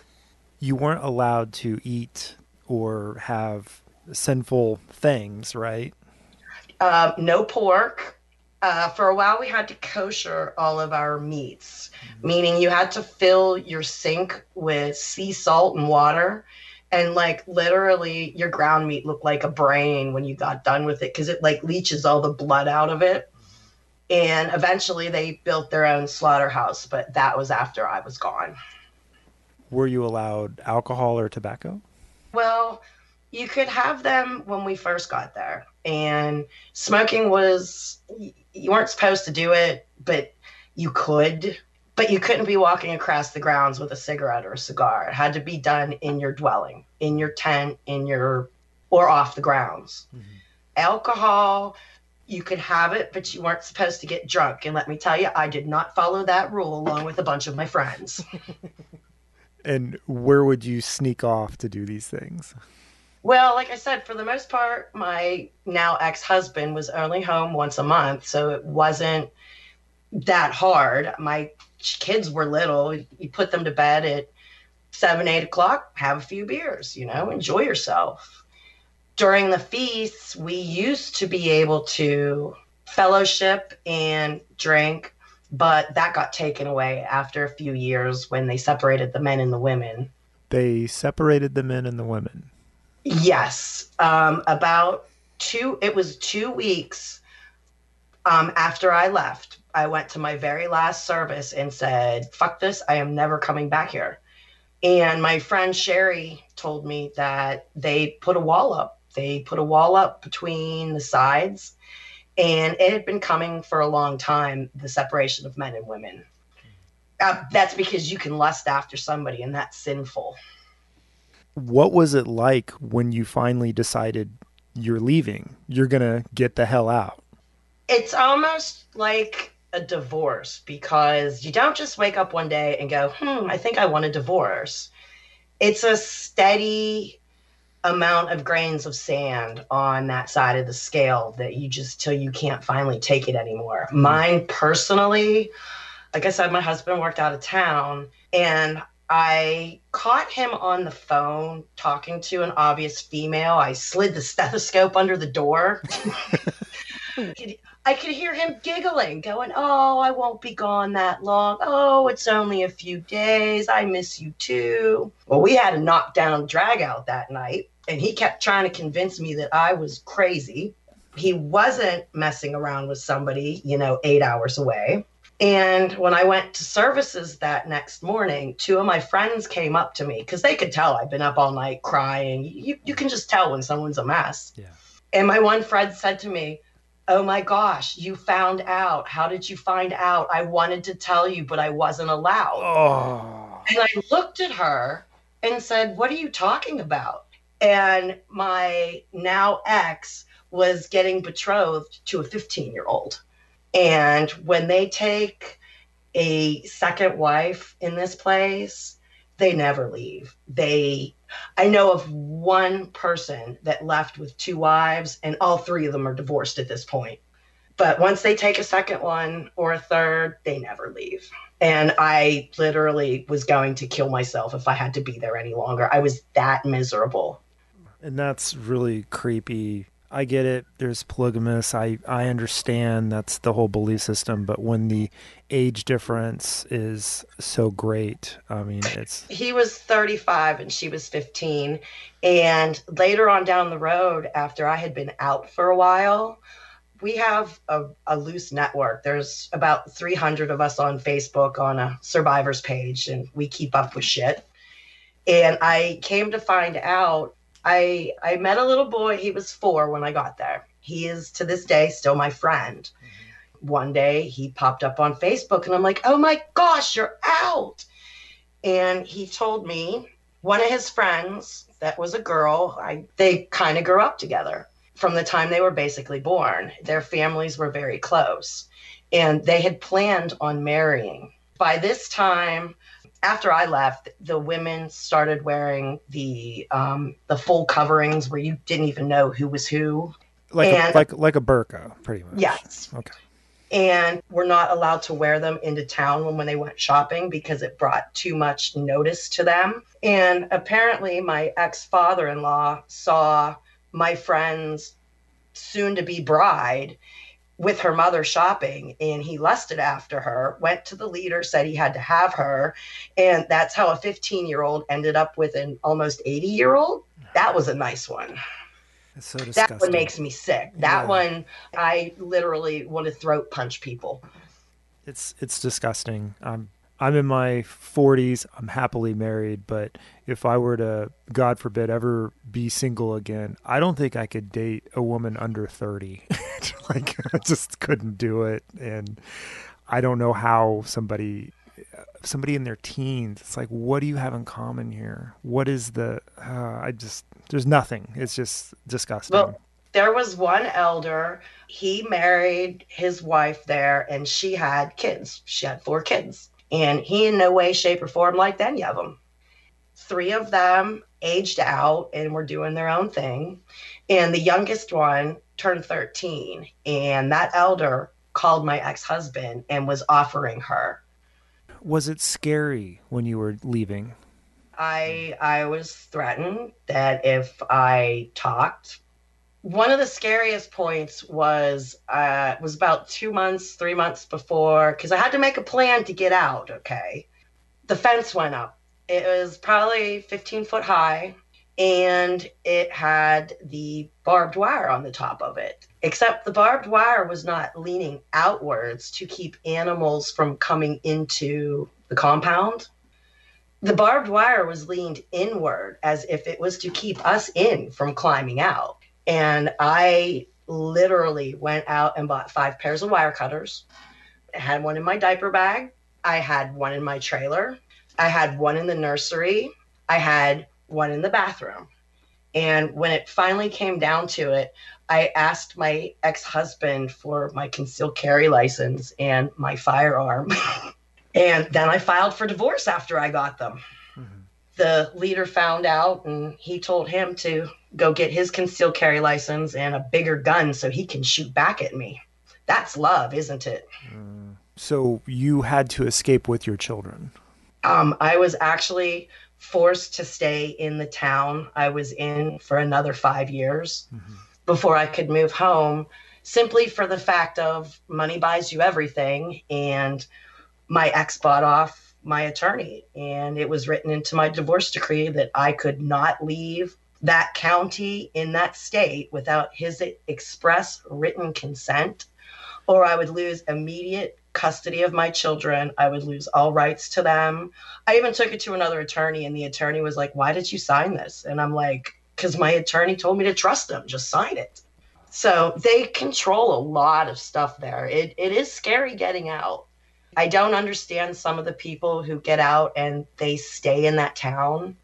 you weren't allowed to eat or have sinful things, right? Uh, no pork. Uh, for a while, we had to kosher all of our meats, mm-hmm. meaning you had to fill your sink with sea salt and water. And like literally, your ground meat looked like a brain when you got done with it because it like leaches all the blood out of it. And eventually, they built their own slaughterhouse, but that was after I was gone were you allowed alcohol or tobacco? Well, you could have them when we first got there. And smoking was, you weren't supposed to do it, but you could. But you couldn't be walking across the grounds with a cigarette or a cigar. It had to be done in your dwelling, in your tent, in your, or off the grounds. Mm-hmm. Alcohol, you could have it, but you weren't supposed to get drunk. And let me tell you, I did not follow that rule along with a bunch of my friends. and where would you sneak off to do these things? Well, like I said, for the most part, my now ex husband was only home once a month, so it wasn't that hard. My kids were little. You put them to bed at seven, eight o'clock, have a few beers, you know, enjoy yourself. During the feasts, we used to be able to fellowship and drink but that got taken away after a few years when they separated the men and the women. They separated the men and the women. Yes, um, about two. It was two weeks um, after I left. I went to my very last service and said, "Fuck this! I am never coming back here." And my friend Sherry told me that they put a wall up. They put a wall up between the sides, and it had been coming for a long time the separation of men and women. Uh, that's because you can lust after somebody, and that's sinful. What was it like when you finally decided you're leaving? You're going to get the hell out? It's almost like a divorce because you don't just wake up one day and go, hmm, I think I want a divorce. It's a steady amount of grains of sand on that side of the scale that you just till you can't finally take it anymore. Mm-hmm. Mine personally, like I said, my husband worked out of town and I caught him on the phone talking to an obvious female. I slid the stethoscope under the door. I could hear him giggling, going, Oh, I won't be gone that long. Oh, it's only a few days. I miss you too. Well, we had a knockdown drag out that night, and he kept trying to convince me that I was crazy. He wasn't messing around with somebody, you know, eight hours away. And when I went to services that next morning, two of my friends came up to me because they could tell I'd been up all night crying. You, you can just tell when someone's a mess. Yeah. And my one friend said to me, Oh my gosh, you found out. How did you find out? I wanted to tell you, but I wasn't allowed. Oh. And I looked at her and said, What are you talking about? And my now ex was getting betrothed to a 15 year old. And when they take a second wife in this place, they never leave. They I know of one person that left with two wives, and all three of them are divorced at this point. But once they take a second one or a third, they never leave. And I literally was going to kill myself if I had to be there any longer. I was that miserable. And that's really creepy I get it. There's polygamous. I I understand that's the whole belief system. But when the age difference is so great, I mean, it's he was 35 and she was 15, and later on down the road, after I had been out for a while, we have a, a loose network. There's about 300 of us on Facebook on a survivors page, and we keep up with shit. And I came to find out I I met a little boy. He was four when I got there. He is to this day still my friend. Mm-hmm. One day he popped up on Facebook, and I'm like, "Oh my gosh, you're out!" And he told me one of his friends that was a girl. I they kind of grew up together from the time they were basically born. Their families were very close, and they had planned on marrying. By this time, after I left, the women started wearing the um, the full coverings where you didn't even know who was who. Like and, a, like like a burqa, pretty much. Yes. Okay. And we're not allowed to wear them into town when, when they went shopping because it brought too much notice to them. And apparently, my ex father in law saw my friend's soon to be bride with her mother shopping and he lusted after her went to the leader said he had to have her and that's how a 15 year old ended up with an almost 80 year old that was a nice one. So that one makes me sick. That yeah. one i literally want to throat punch people. It's it's disgusting. I'm I'm in my 40s. I'm happily married, but if I were to, God forbid, ever be single again, I don't think I could date a woman under 30. like, I just couldn't do it. And I don't know how somebody, somebody in their teens, it's like, what do you have in common here? What is the, uh, I just, there's nothing. It's just disgusting. Well, there was one elder. He married his wife there, and she had kids. She had four kids and he in no way, shape, or form liked any of them. Three of them aged out and were doing their own thing. And the youngest one turned 13. And that elder called my ex husband and was offering her. Was it scary when you were leaving? I I was threatened that if I talked one of the scariest points was uh, was about two months, three months before, because I had to make a plan to get out. Okay, the fence went up. It was probably 15 foot high, and it had the barbed wire on the top of it. Except the barbed wire was not leaning outwards to keep animals from coming into the compound. The barbed wire was leaned inward as if it was to keep us in from climbing out. And I literally went out and bought five pairs of wire cutters. I had one in my diaper bag. I had one in my trailer. I had one in the nursery. I had one in the bathroom. And when it finally came down to it, I asked my ex husband for my concealed carry license and my firearm. and then I filed for divorce after I got them. The leader found out and he told him to go get his concealed carry license and a bigger gun so he can shoot back at me. That's love, isn't it? Mm. So you had to escape with your children. Um, I was actually forced to stay in the town I was in for another five years mm-hmm. before I could move home, simply for the fact of money buys you everything. And my ex bought off my attorney, and it was written into my divorce decree that I could not leave that county in that state without his express written consent, or I would lose immediate custody of my children. I would lose all rights to them. I even took it to another attorney, and the attorney was like, Why did you sign this? And I'm like, Because my attorney told me to trust them, just sign it. So they control a lot of stuff there. It, it is scary getting out. I don't understand some of the people who get out and they stay in that town.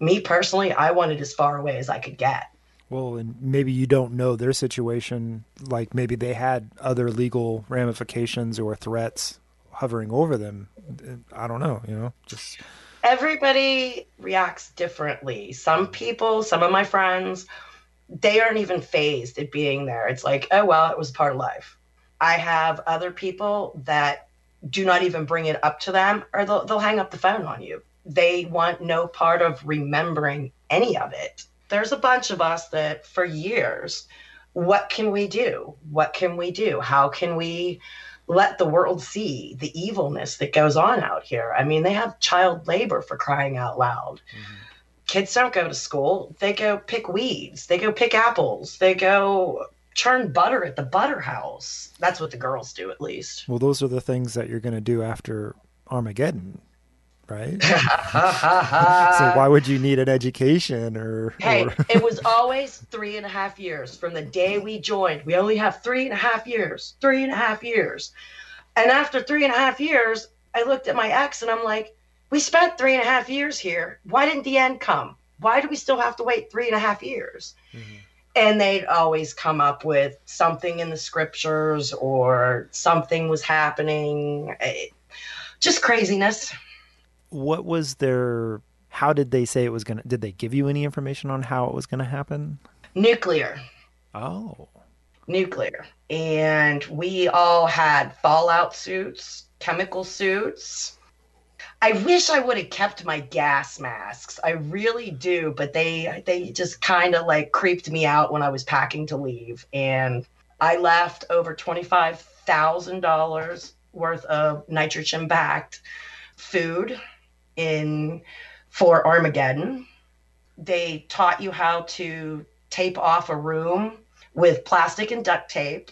Me personally, I wanted as far away as I could get. Well, and maybe you don't know their situation. Like maybe they had other legal ramifications or threats hovering over them. I don't know, you know, just. Everybody reacts differently. Some people, some of my friends, they aren't even fazed at being there. It's like, oh, well, it was part of life. I have other people that do not even bring it up to them or they'll, they'll hang up the phone on you. They want no part of remembering any of it there's a bunch of us that for years, what can we do? What can we do? How can we let the world see the evilness that goes on out here? I mean, they have child labor for crying out loud. Mm-hmm. Kids don't go to school, they go pick weeds, they go pick apples, they go churn butter at the butter house. That's what the girls do, at least. Well, those are the things that you're going to do after Armageddon right? so why would you need an education or? Hey, or... it was always three and a half years from the day we joined. We only have three and a half years, three and a half years. And after three and a half years, I looked at my ex and I'm like, we spent three and a half years here. Why didn't the end come? Why do we still have to wait three and a half years? Mm-hmm. And they'd always come up with something in the scriptures or something was happening. It, just craziness. What was their how did they say it was going to did they give you any information on how it was going to happen? Nuclear. Oh. Nuclear. And we all had fallout suits chemical suits i wish i would have kept my gas masks i really do but they they just kind of like creeped me out when i was packing to leave and i left over $25000 worth of nitrogen backed food in for Armageddon. They taught you how to tape off a room with plastic and duct tape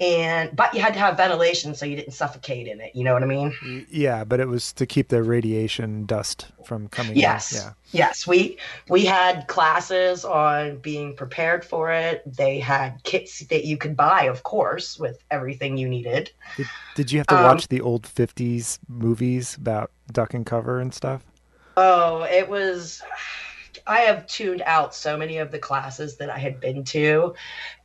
and but you had to have ventilation so you didn't suffocate in it you know what i mean? Yeah but it was to keep the radiation dust from coming yes. In. yeah. Yes we we had classes on being prepared for it. They had kits that you could buy of course with everything you needed. Did, did you have to um, watch the old 50s movies about duck and cover and stuff? Oh it was I have tuned out so many of the classes that I had been to.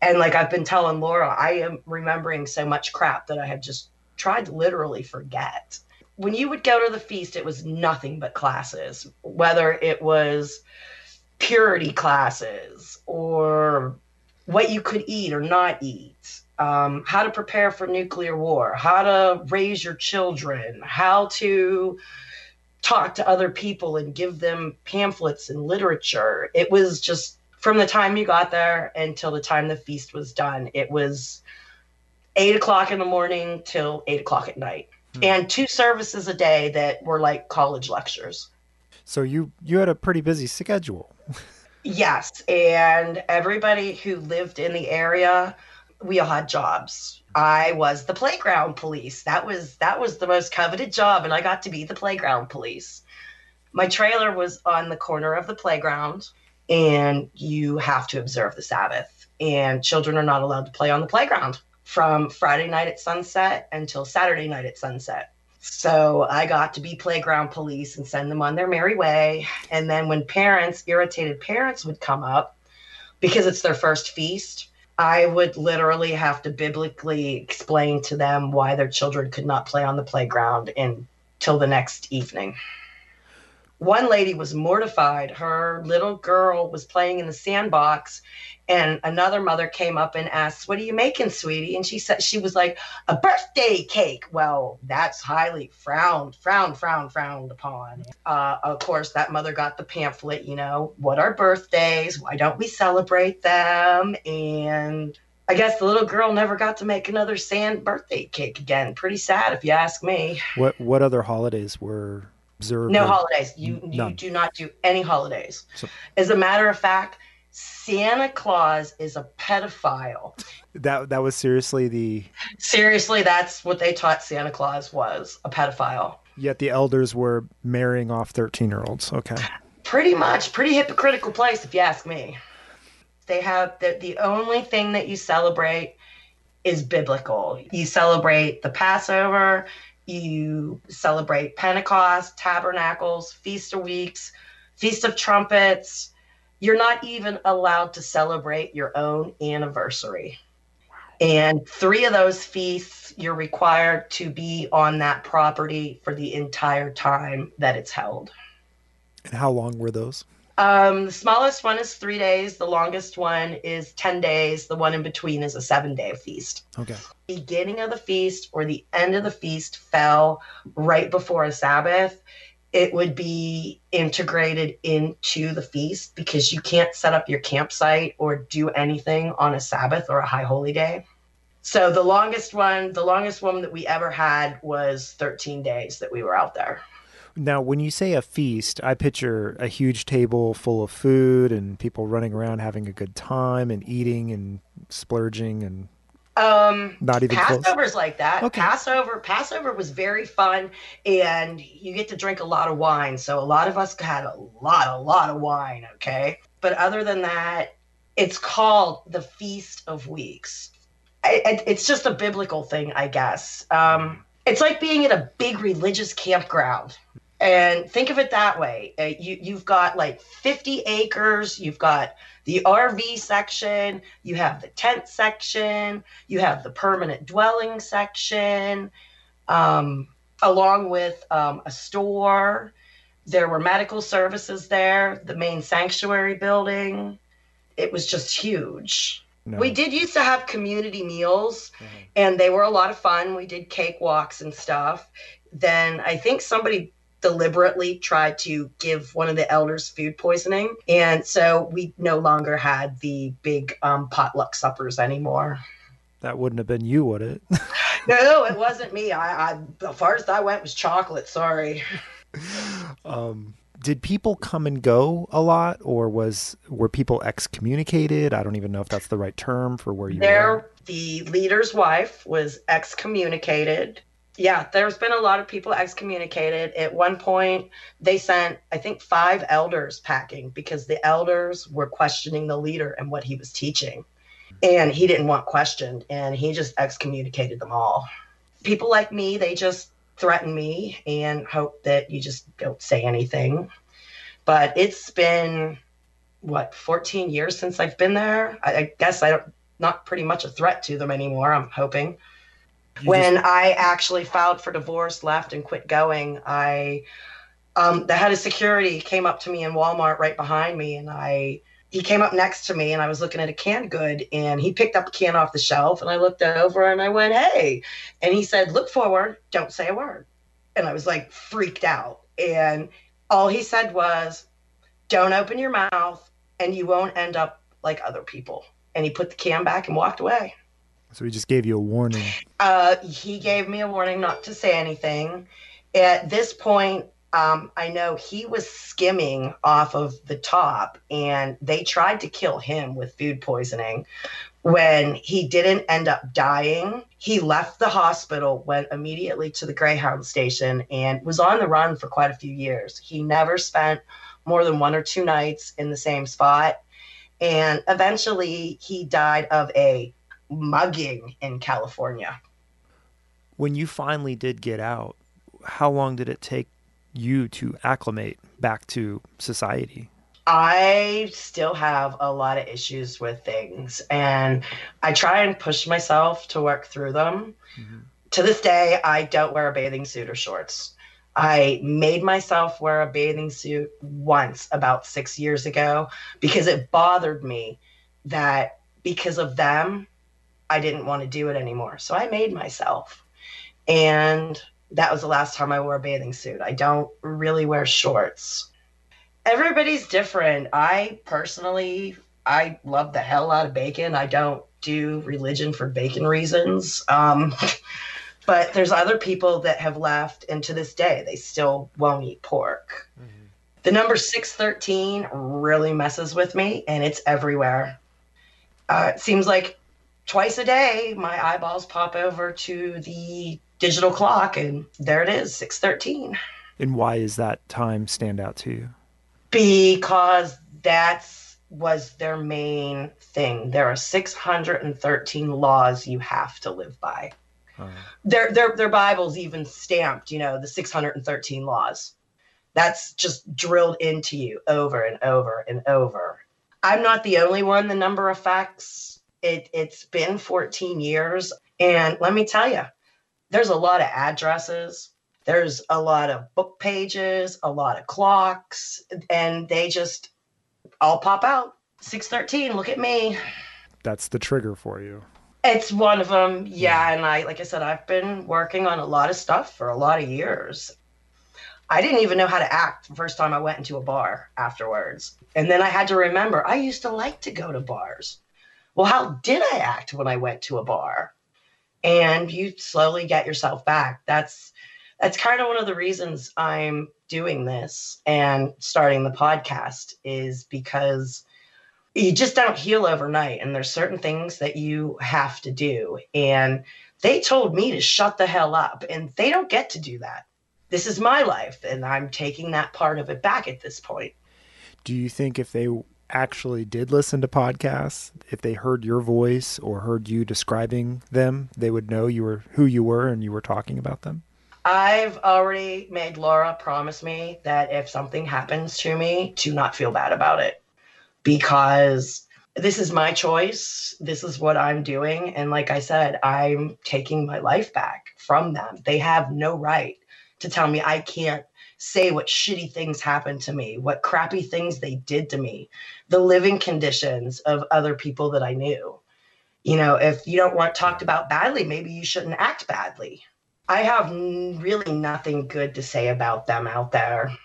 And like I've been telling Laura, I am remembering so much crap that I have just tried to literally forget. When you would go to the feast, it was nothing but classes, whether it was purity classes or what you could eat or not eat, um, how to prepare for nuclear war, how to raise your children, how to talk to other people and give them pamphlets and literature. It was just from the time you got there until the time the feast was done. It was eight o'clock in the morning till eight o'clock at night, hmm. and two services a day that were like college lectures. So you you had a pretty busy schedule. yes, and everybody who lived in the area, we all had jobs. I was the playground police. That was that was the most coveted job, and I got to be the playground police. My trailer was on the corner of the playground, and you have to observe the Sabbath. And children are not allowed to play on the playground from Friday night at sunset until Saturday night at sunset. So I got to be playground police and send them on their merry way. And then when parents, irritated parents, would come up because it's their first feast, I would literally have to biblically explain to them why their children could not play on the playground until the next evening. One lady was mortified. Her little girl was playing in the sandbox and another mother came up and asked, "What are you making, sweetie?" And she said she was like, "A birthday cake." Well, that's highly frowned, frowned, frowned, frowned upon. Uh, of course, that mother got the pamphlet. You know, what are birthdays? Why don't we celebrate them? And I guess the little girl never got to make another sand birthday cake again. Pretty sad, if you ask me. What What other holidays were observed? No holidays. You you do not do any holidays. So, As a matter of fact Santa Claus is a pedophile. That that was seriously the Seriously, that's what they taught Santa Claus was, a pedophile. Yet the elders were marrying off 13-year-olds. Okay. Pretty much, pretty hypocritical place if you ask me. They have the the only thing that you celebrate is biblical. You celebrate the Passover, you celebrate Pentecost, Tabernacles, Feast of Weeks, Feast of Trumpets, you're not even allowed to celebrate your own anniversary. And three of those feasts, you're required to be on that property for the entire time that it's held. And how long were those? Um, the smallest one is three days. The longest one is 10 days. The one in between is a seven day feast. Okay. Beginning of the feast or the end of the feast fell right before a Sabbath it would be integrated into the feast because you can't set up your campsite or do anything on a Sabbath or a high holy day. So the longest one, the longest one that we ever had was 13 days that we were out there. Now, when you say a feast, I picture a huge table full of food and people running around having a good time and eating and splurging and um, not even Passover's close. like that. Okay. Passover, Passover was very fun, and you get to drink a lot of wine. So a lot of us had a lot, a lot of wine. Okay, but other than that, it's called the Feast of Weeks. It, it's just a biblical thing, I guess. Um, it's like being at a big religious campground. And think of it that way. Uh, you, you've got like 50 acres, you've got the RV section, you have the tent section, you have the permanent dwelling section, um, along with um, a store. There were medical services there, the main sanctuary building. It was just huge. No. We did used to have community meals, mm-hmm. and they were a lot of fun. We did cakewalks and stuff. Then I think somebody deliberately tried to give one of the elders food poisoning. And so we no longer had the big um, potluck suppers anymore. That wouldn't have been you, would it? no, it wasn't me. I, I the farthest I went was chocolate. Sorry. Um, did people come and go a lot, or was were people excommunicated? I don't even know if that's the right term for where you there, were. The leader's wife was excommunicated yeah, there's been a lot of people excommunicated. At one point, they sent, I think, five elders packing because the elders were questioning the leader and what he was teaching. And he didn't want questioned, and he just excommunicated them all. People like me, they just threaten me and hope that you just don't say anything. But it's been, what, 14 years since I've been there? I, I guess I don't, not pretty much a threat to them anymore, I'm hoping when just... I actually filed for divorce, left, and quit going, I um, the head of security came up to me in Walmart right behind me, and I he came up next to me, and I was looking at a canned good, and he picked up a can off the shelf, and I looked over, and I went, "Hey," and he said, "Look forward, don't say a word," and I was like freaked out, and all he said was, "Don't open your mouth, and you won't end up like other people," and he put the can back and walked away. So he just gave you a warning. Uh, he gave me a warning not to say anything. At this point, um, I know he was skimming off of the top, and they tried to kill him with food poisoning. when he didn't end up dying, he left the hospital, went immediately to the Greyhound station, and was on the run for quite a few years. He never spent more than one or two nights in the same spot. And eventually, he died of a mugging in California. When you finally did get out, how long did it take you to acclimate back to society? I still have a lot of issues with things, and I try and push myself to work through them. Mm-hmm. To this day, I don't wear a bathing suit or shorts. I made myself wear a bathing suit once about six years ago because it bothered me that because of them, I didn't want to do it anymore. So I made myself. And that was the last time I wore a bathing suit. I don't really wear shorts everybody's different. I personally, I love the hell out of bacon. I don't do religion for bacon reasons. Um, but there's other people that have left, and to this day, they still won't eat pork. Mm-hmm. The number 613 really messes with me, and it's everywhere. Uh, it seems like twice a day, my eyeballs pop over to the digital clock, and there it is, 613. And why is that time stand out to you? because that's was their main thing. There are 613 laws you have to live by. Their their their Bible's even stamped, you know, the 613 laws. That's just drilled into you over and over and over. I'm not the only one the number affects. It it's been 14 years and let me tell you, there's a lot of addresses there's a lot of book pages, a lot of clocks, and they just all pop out. 613, look at me. That's the trigger for you. It's one of them. Yeah, and I like I said I've been working on a lot of stuff for a lot of years. I didn't even know how to act the first time I went into a bar afterwards. And then I had to remember I used to like to go to bars. Well, how did I act when I went to a bar? And you slowly get yourself back. That's that's kind of one of the reasons I'm doing this and starting the podcast is because you just don't heal overnight and there's certain things that you have to do and they told me to shut the hell up and they don't get to do that this is my life and i'm taking that part of it back at this point do you think if they actually did listen to podcasts if they heard your voice or heard you describing them they would know you were who you were and you were talking about them I've already made Laura promise me that if something happens to me, to not feel bad about it because this is my choice. This is what I'm doing. And like I said, I'm taking my life back from them. They have no right to tell me I can't say what shitty things happened to me, what crappy things they did to me, the living conditions of other people that I knew. You know, if you don't want talked about badly, maybe you shouldn't act badly. I have really nothing good to say about them out there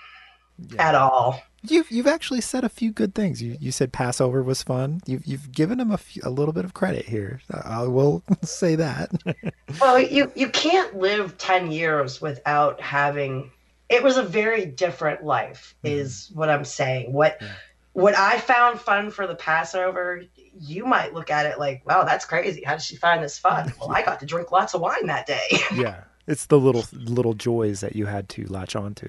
yeah. at all. You've you've actually said a few good things. You you said Passover was fun. You've you've given them a, few, a little bit of credit here. I will say that. well, you you can't live ten years without having. It was a very different life, mm-hmm. is what I'm saying. What yeah. what I found fun for the Passover, you might look at it like, wow, that's crazy. How did she find this fun? Well, I got to drink lots of wine that day. yeah. It's the little little joys that you had to latch onto.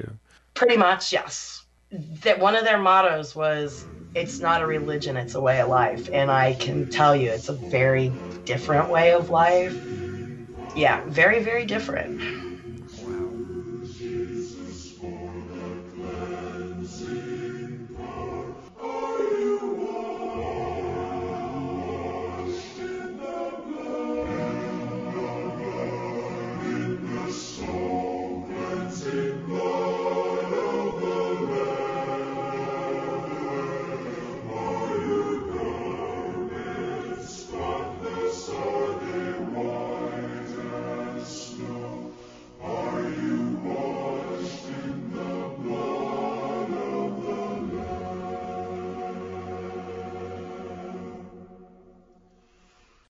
Pretty much, yes. That one of their mottos was it's not a religion, it's a way of life. And I can tell you it's a very different way of life. Yeah, very, very different.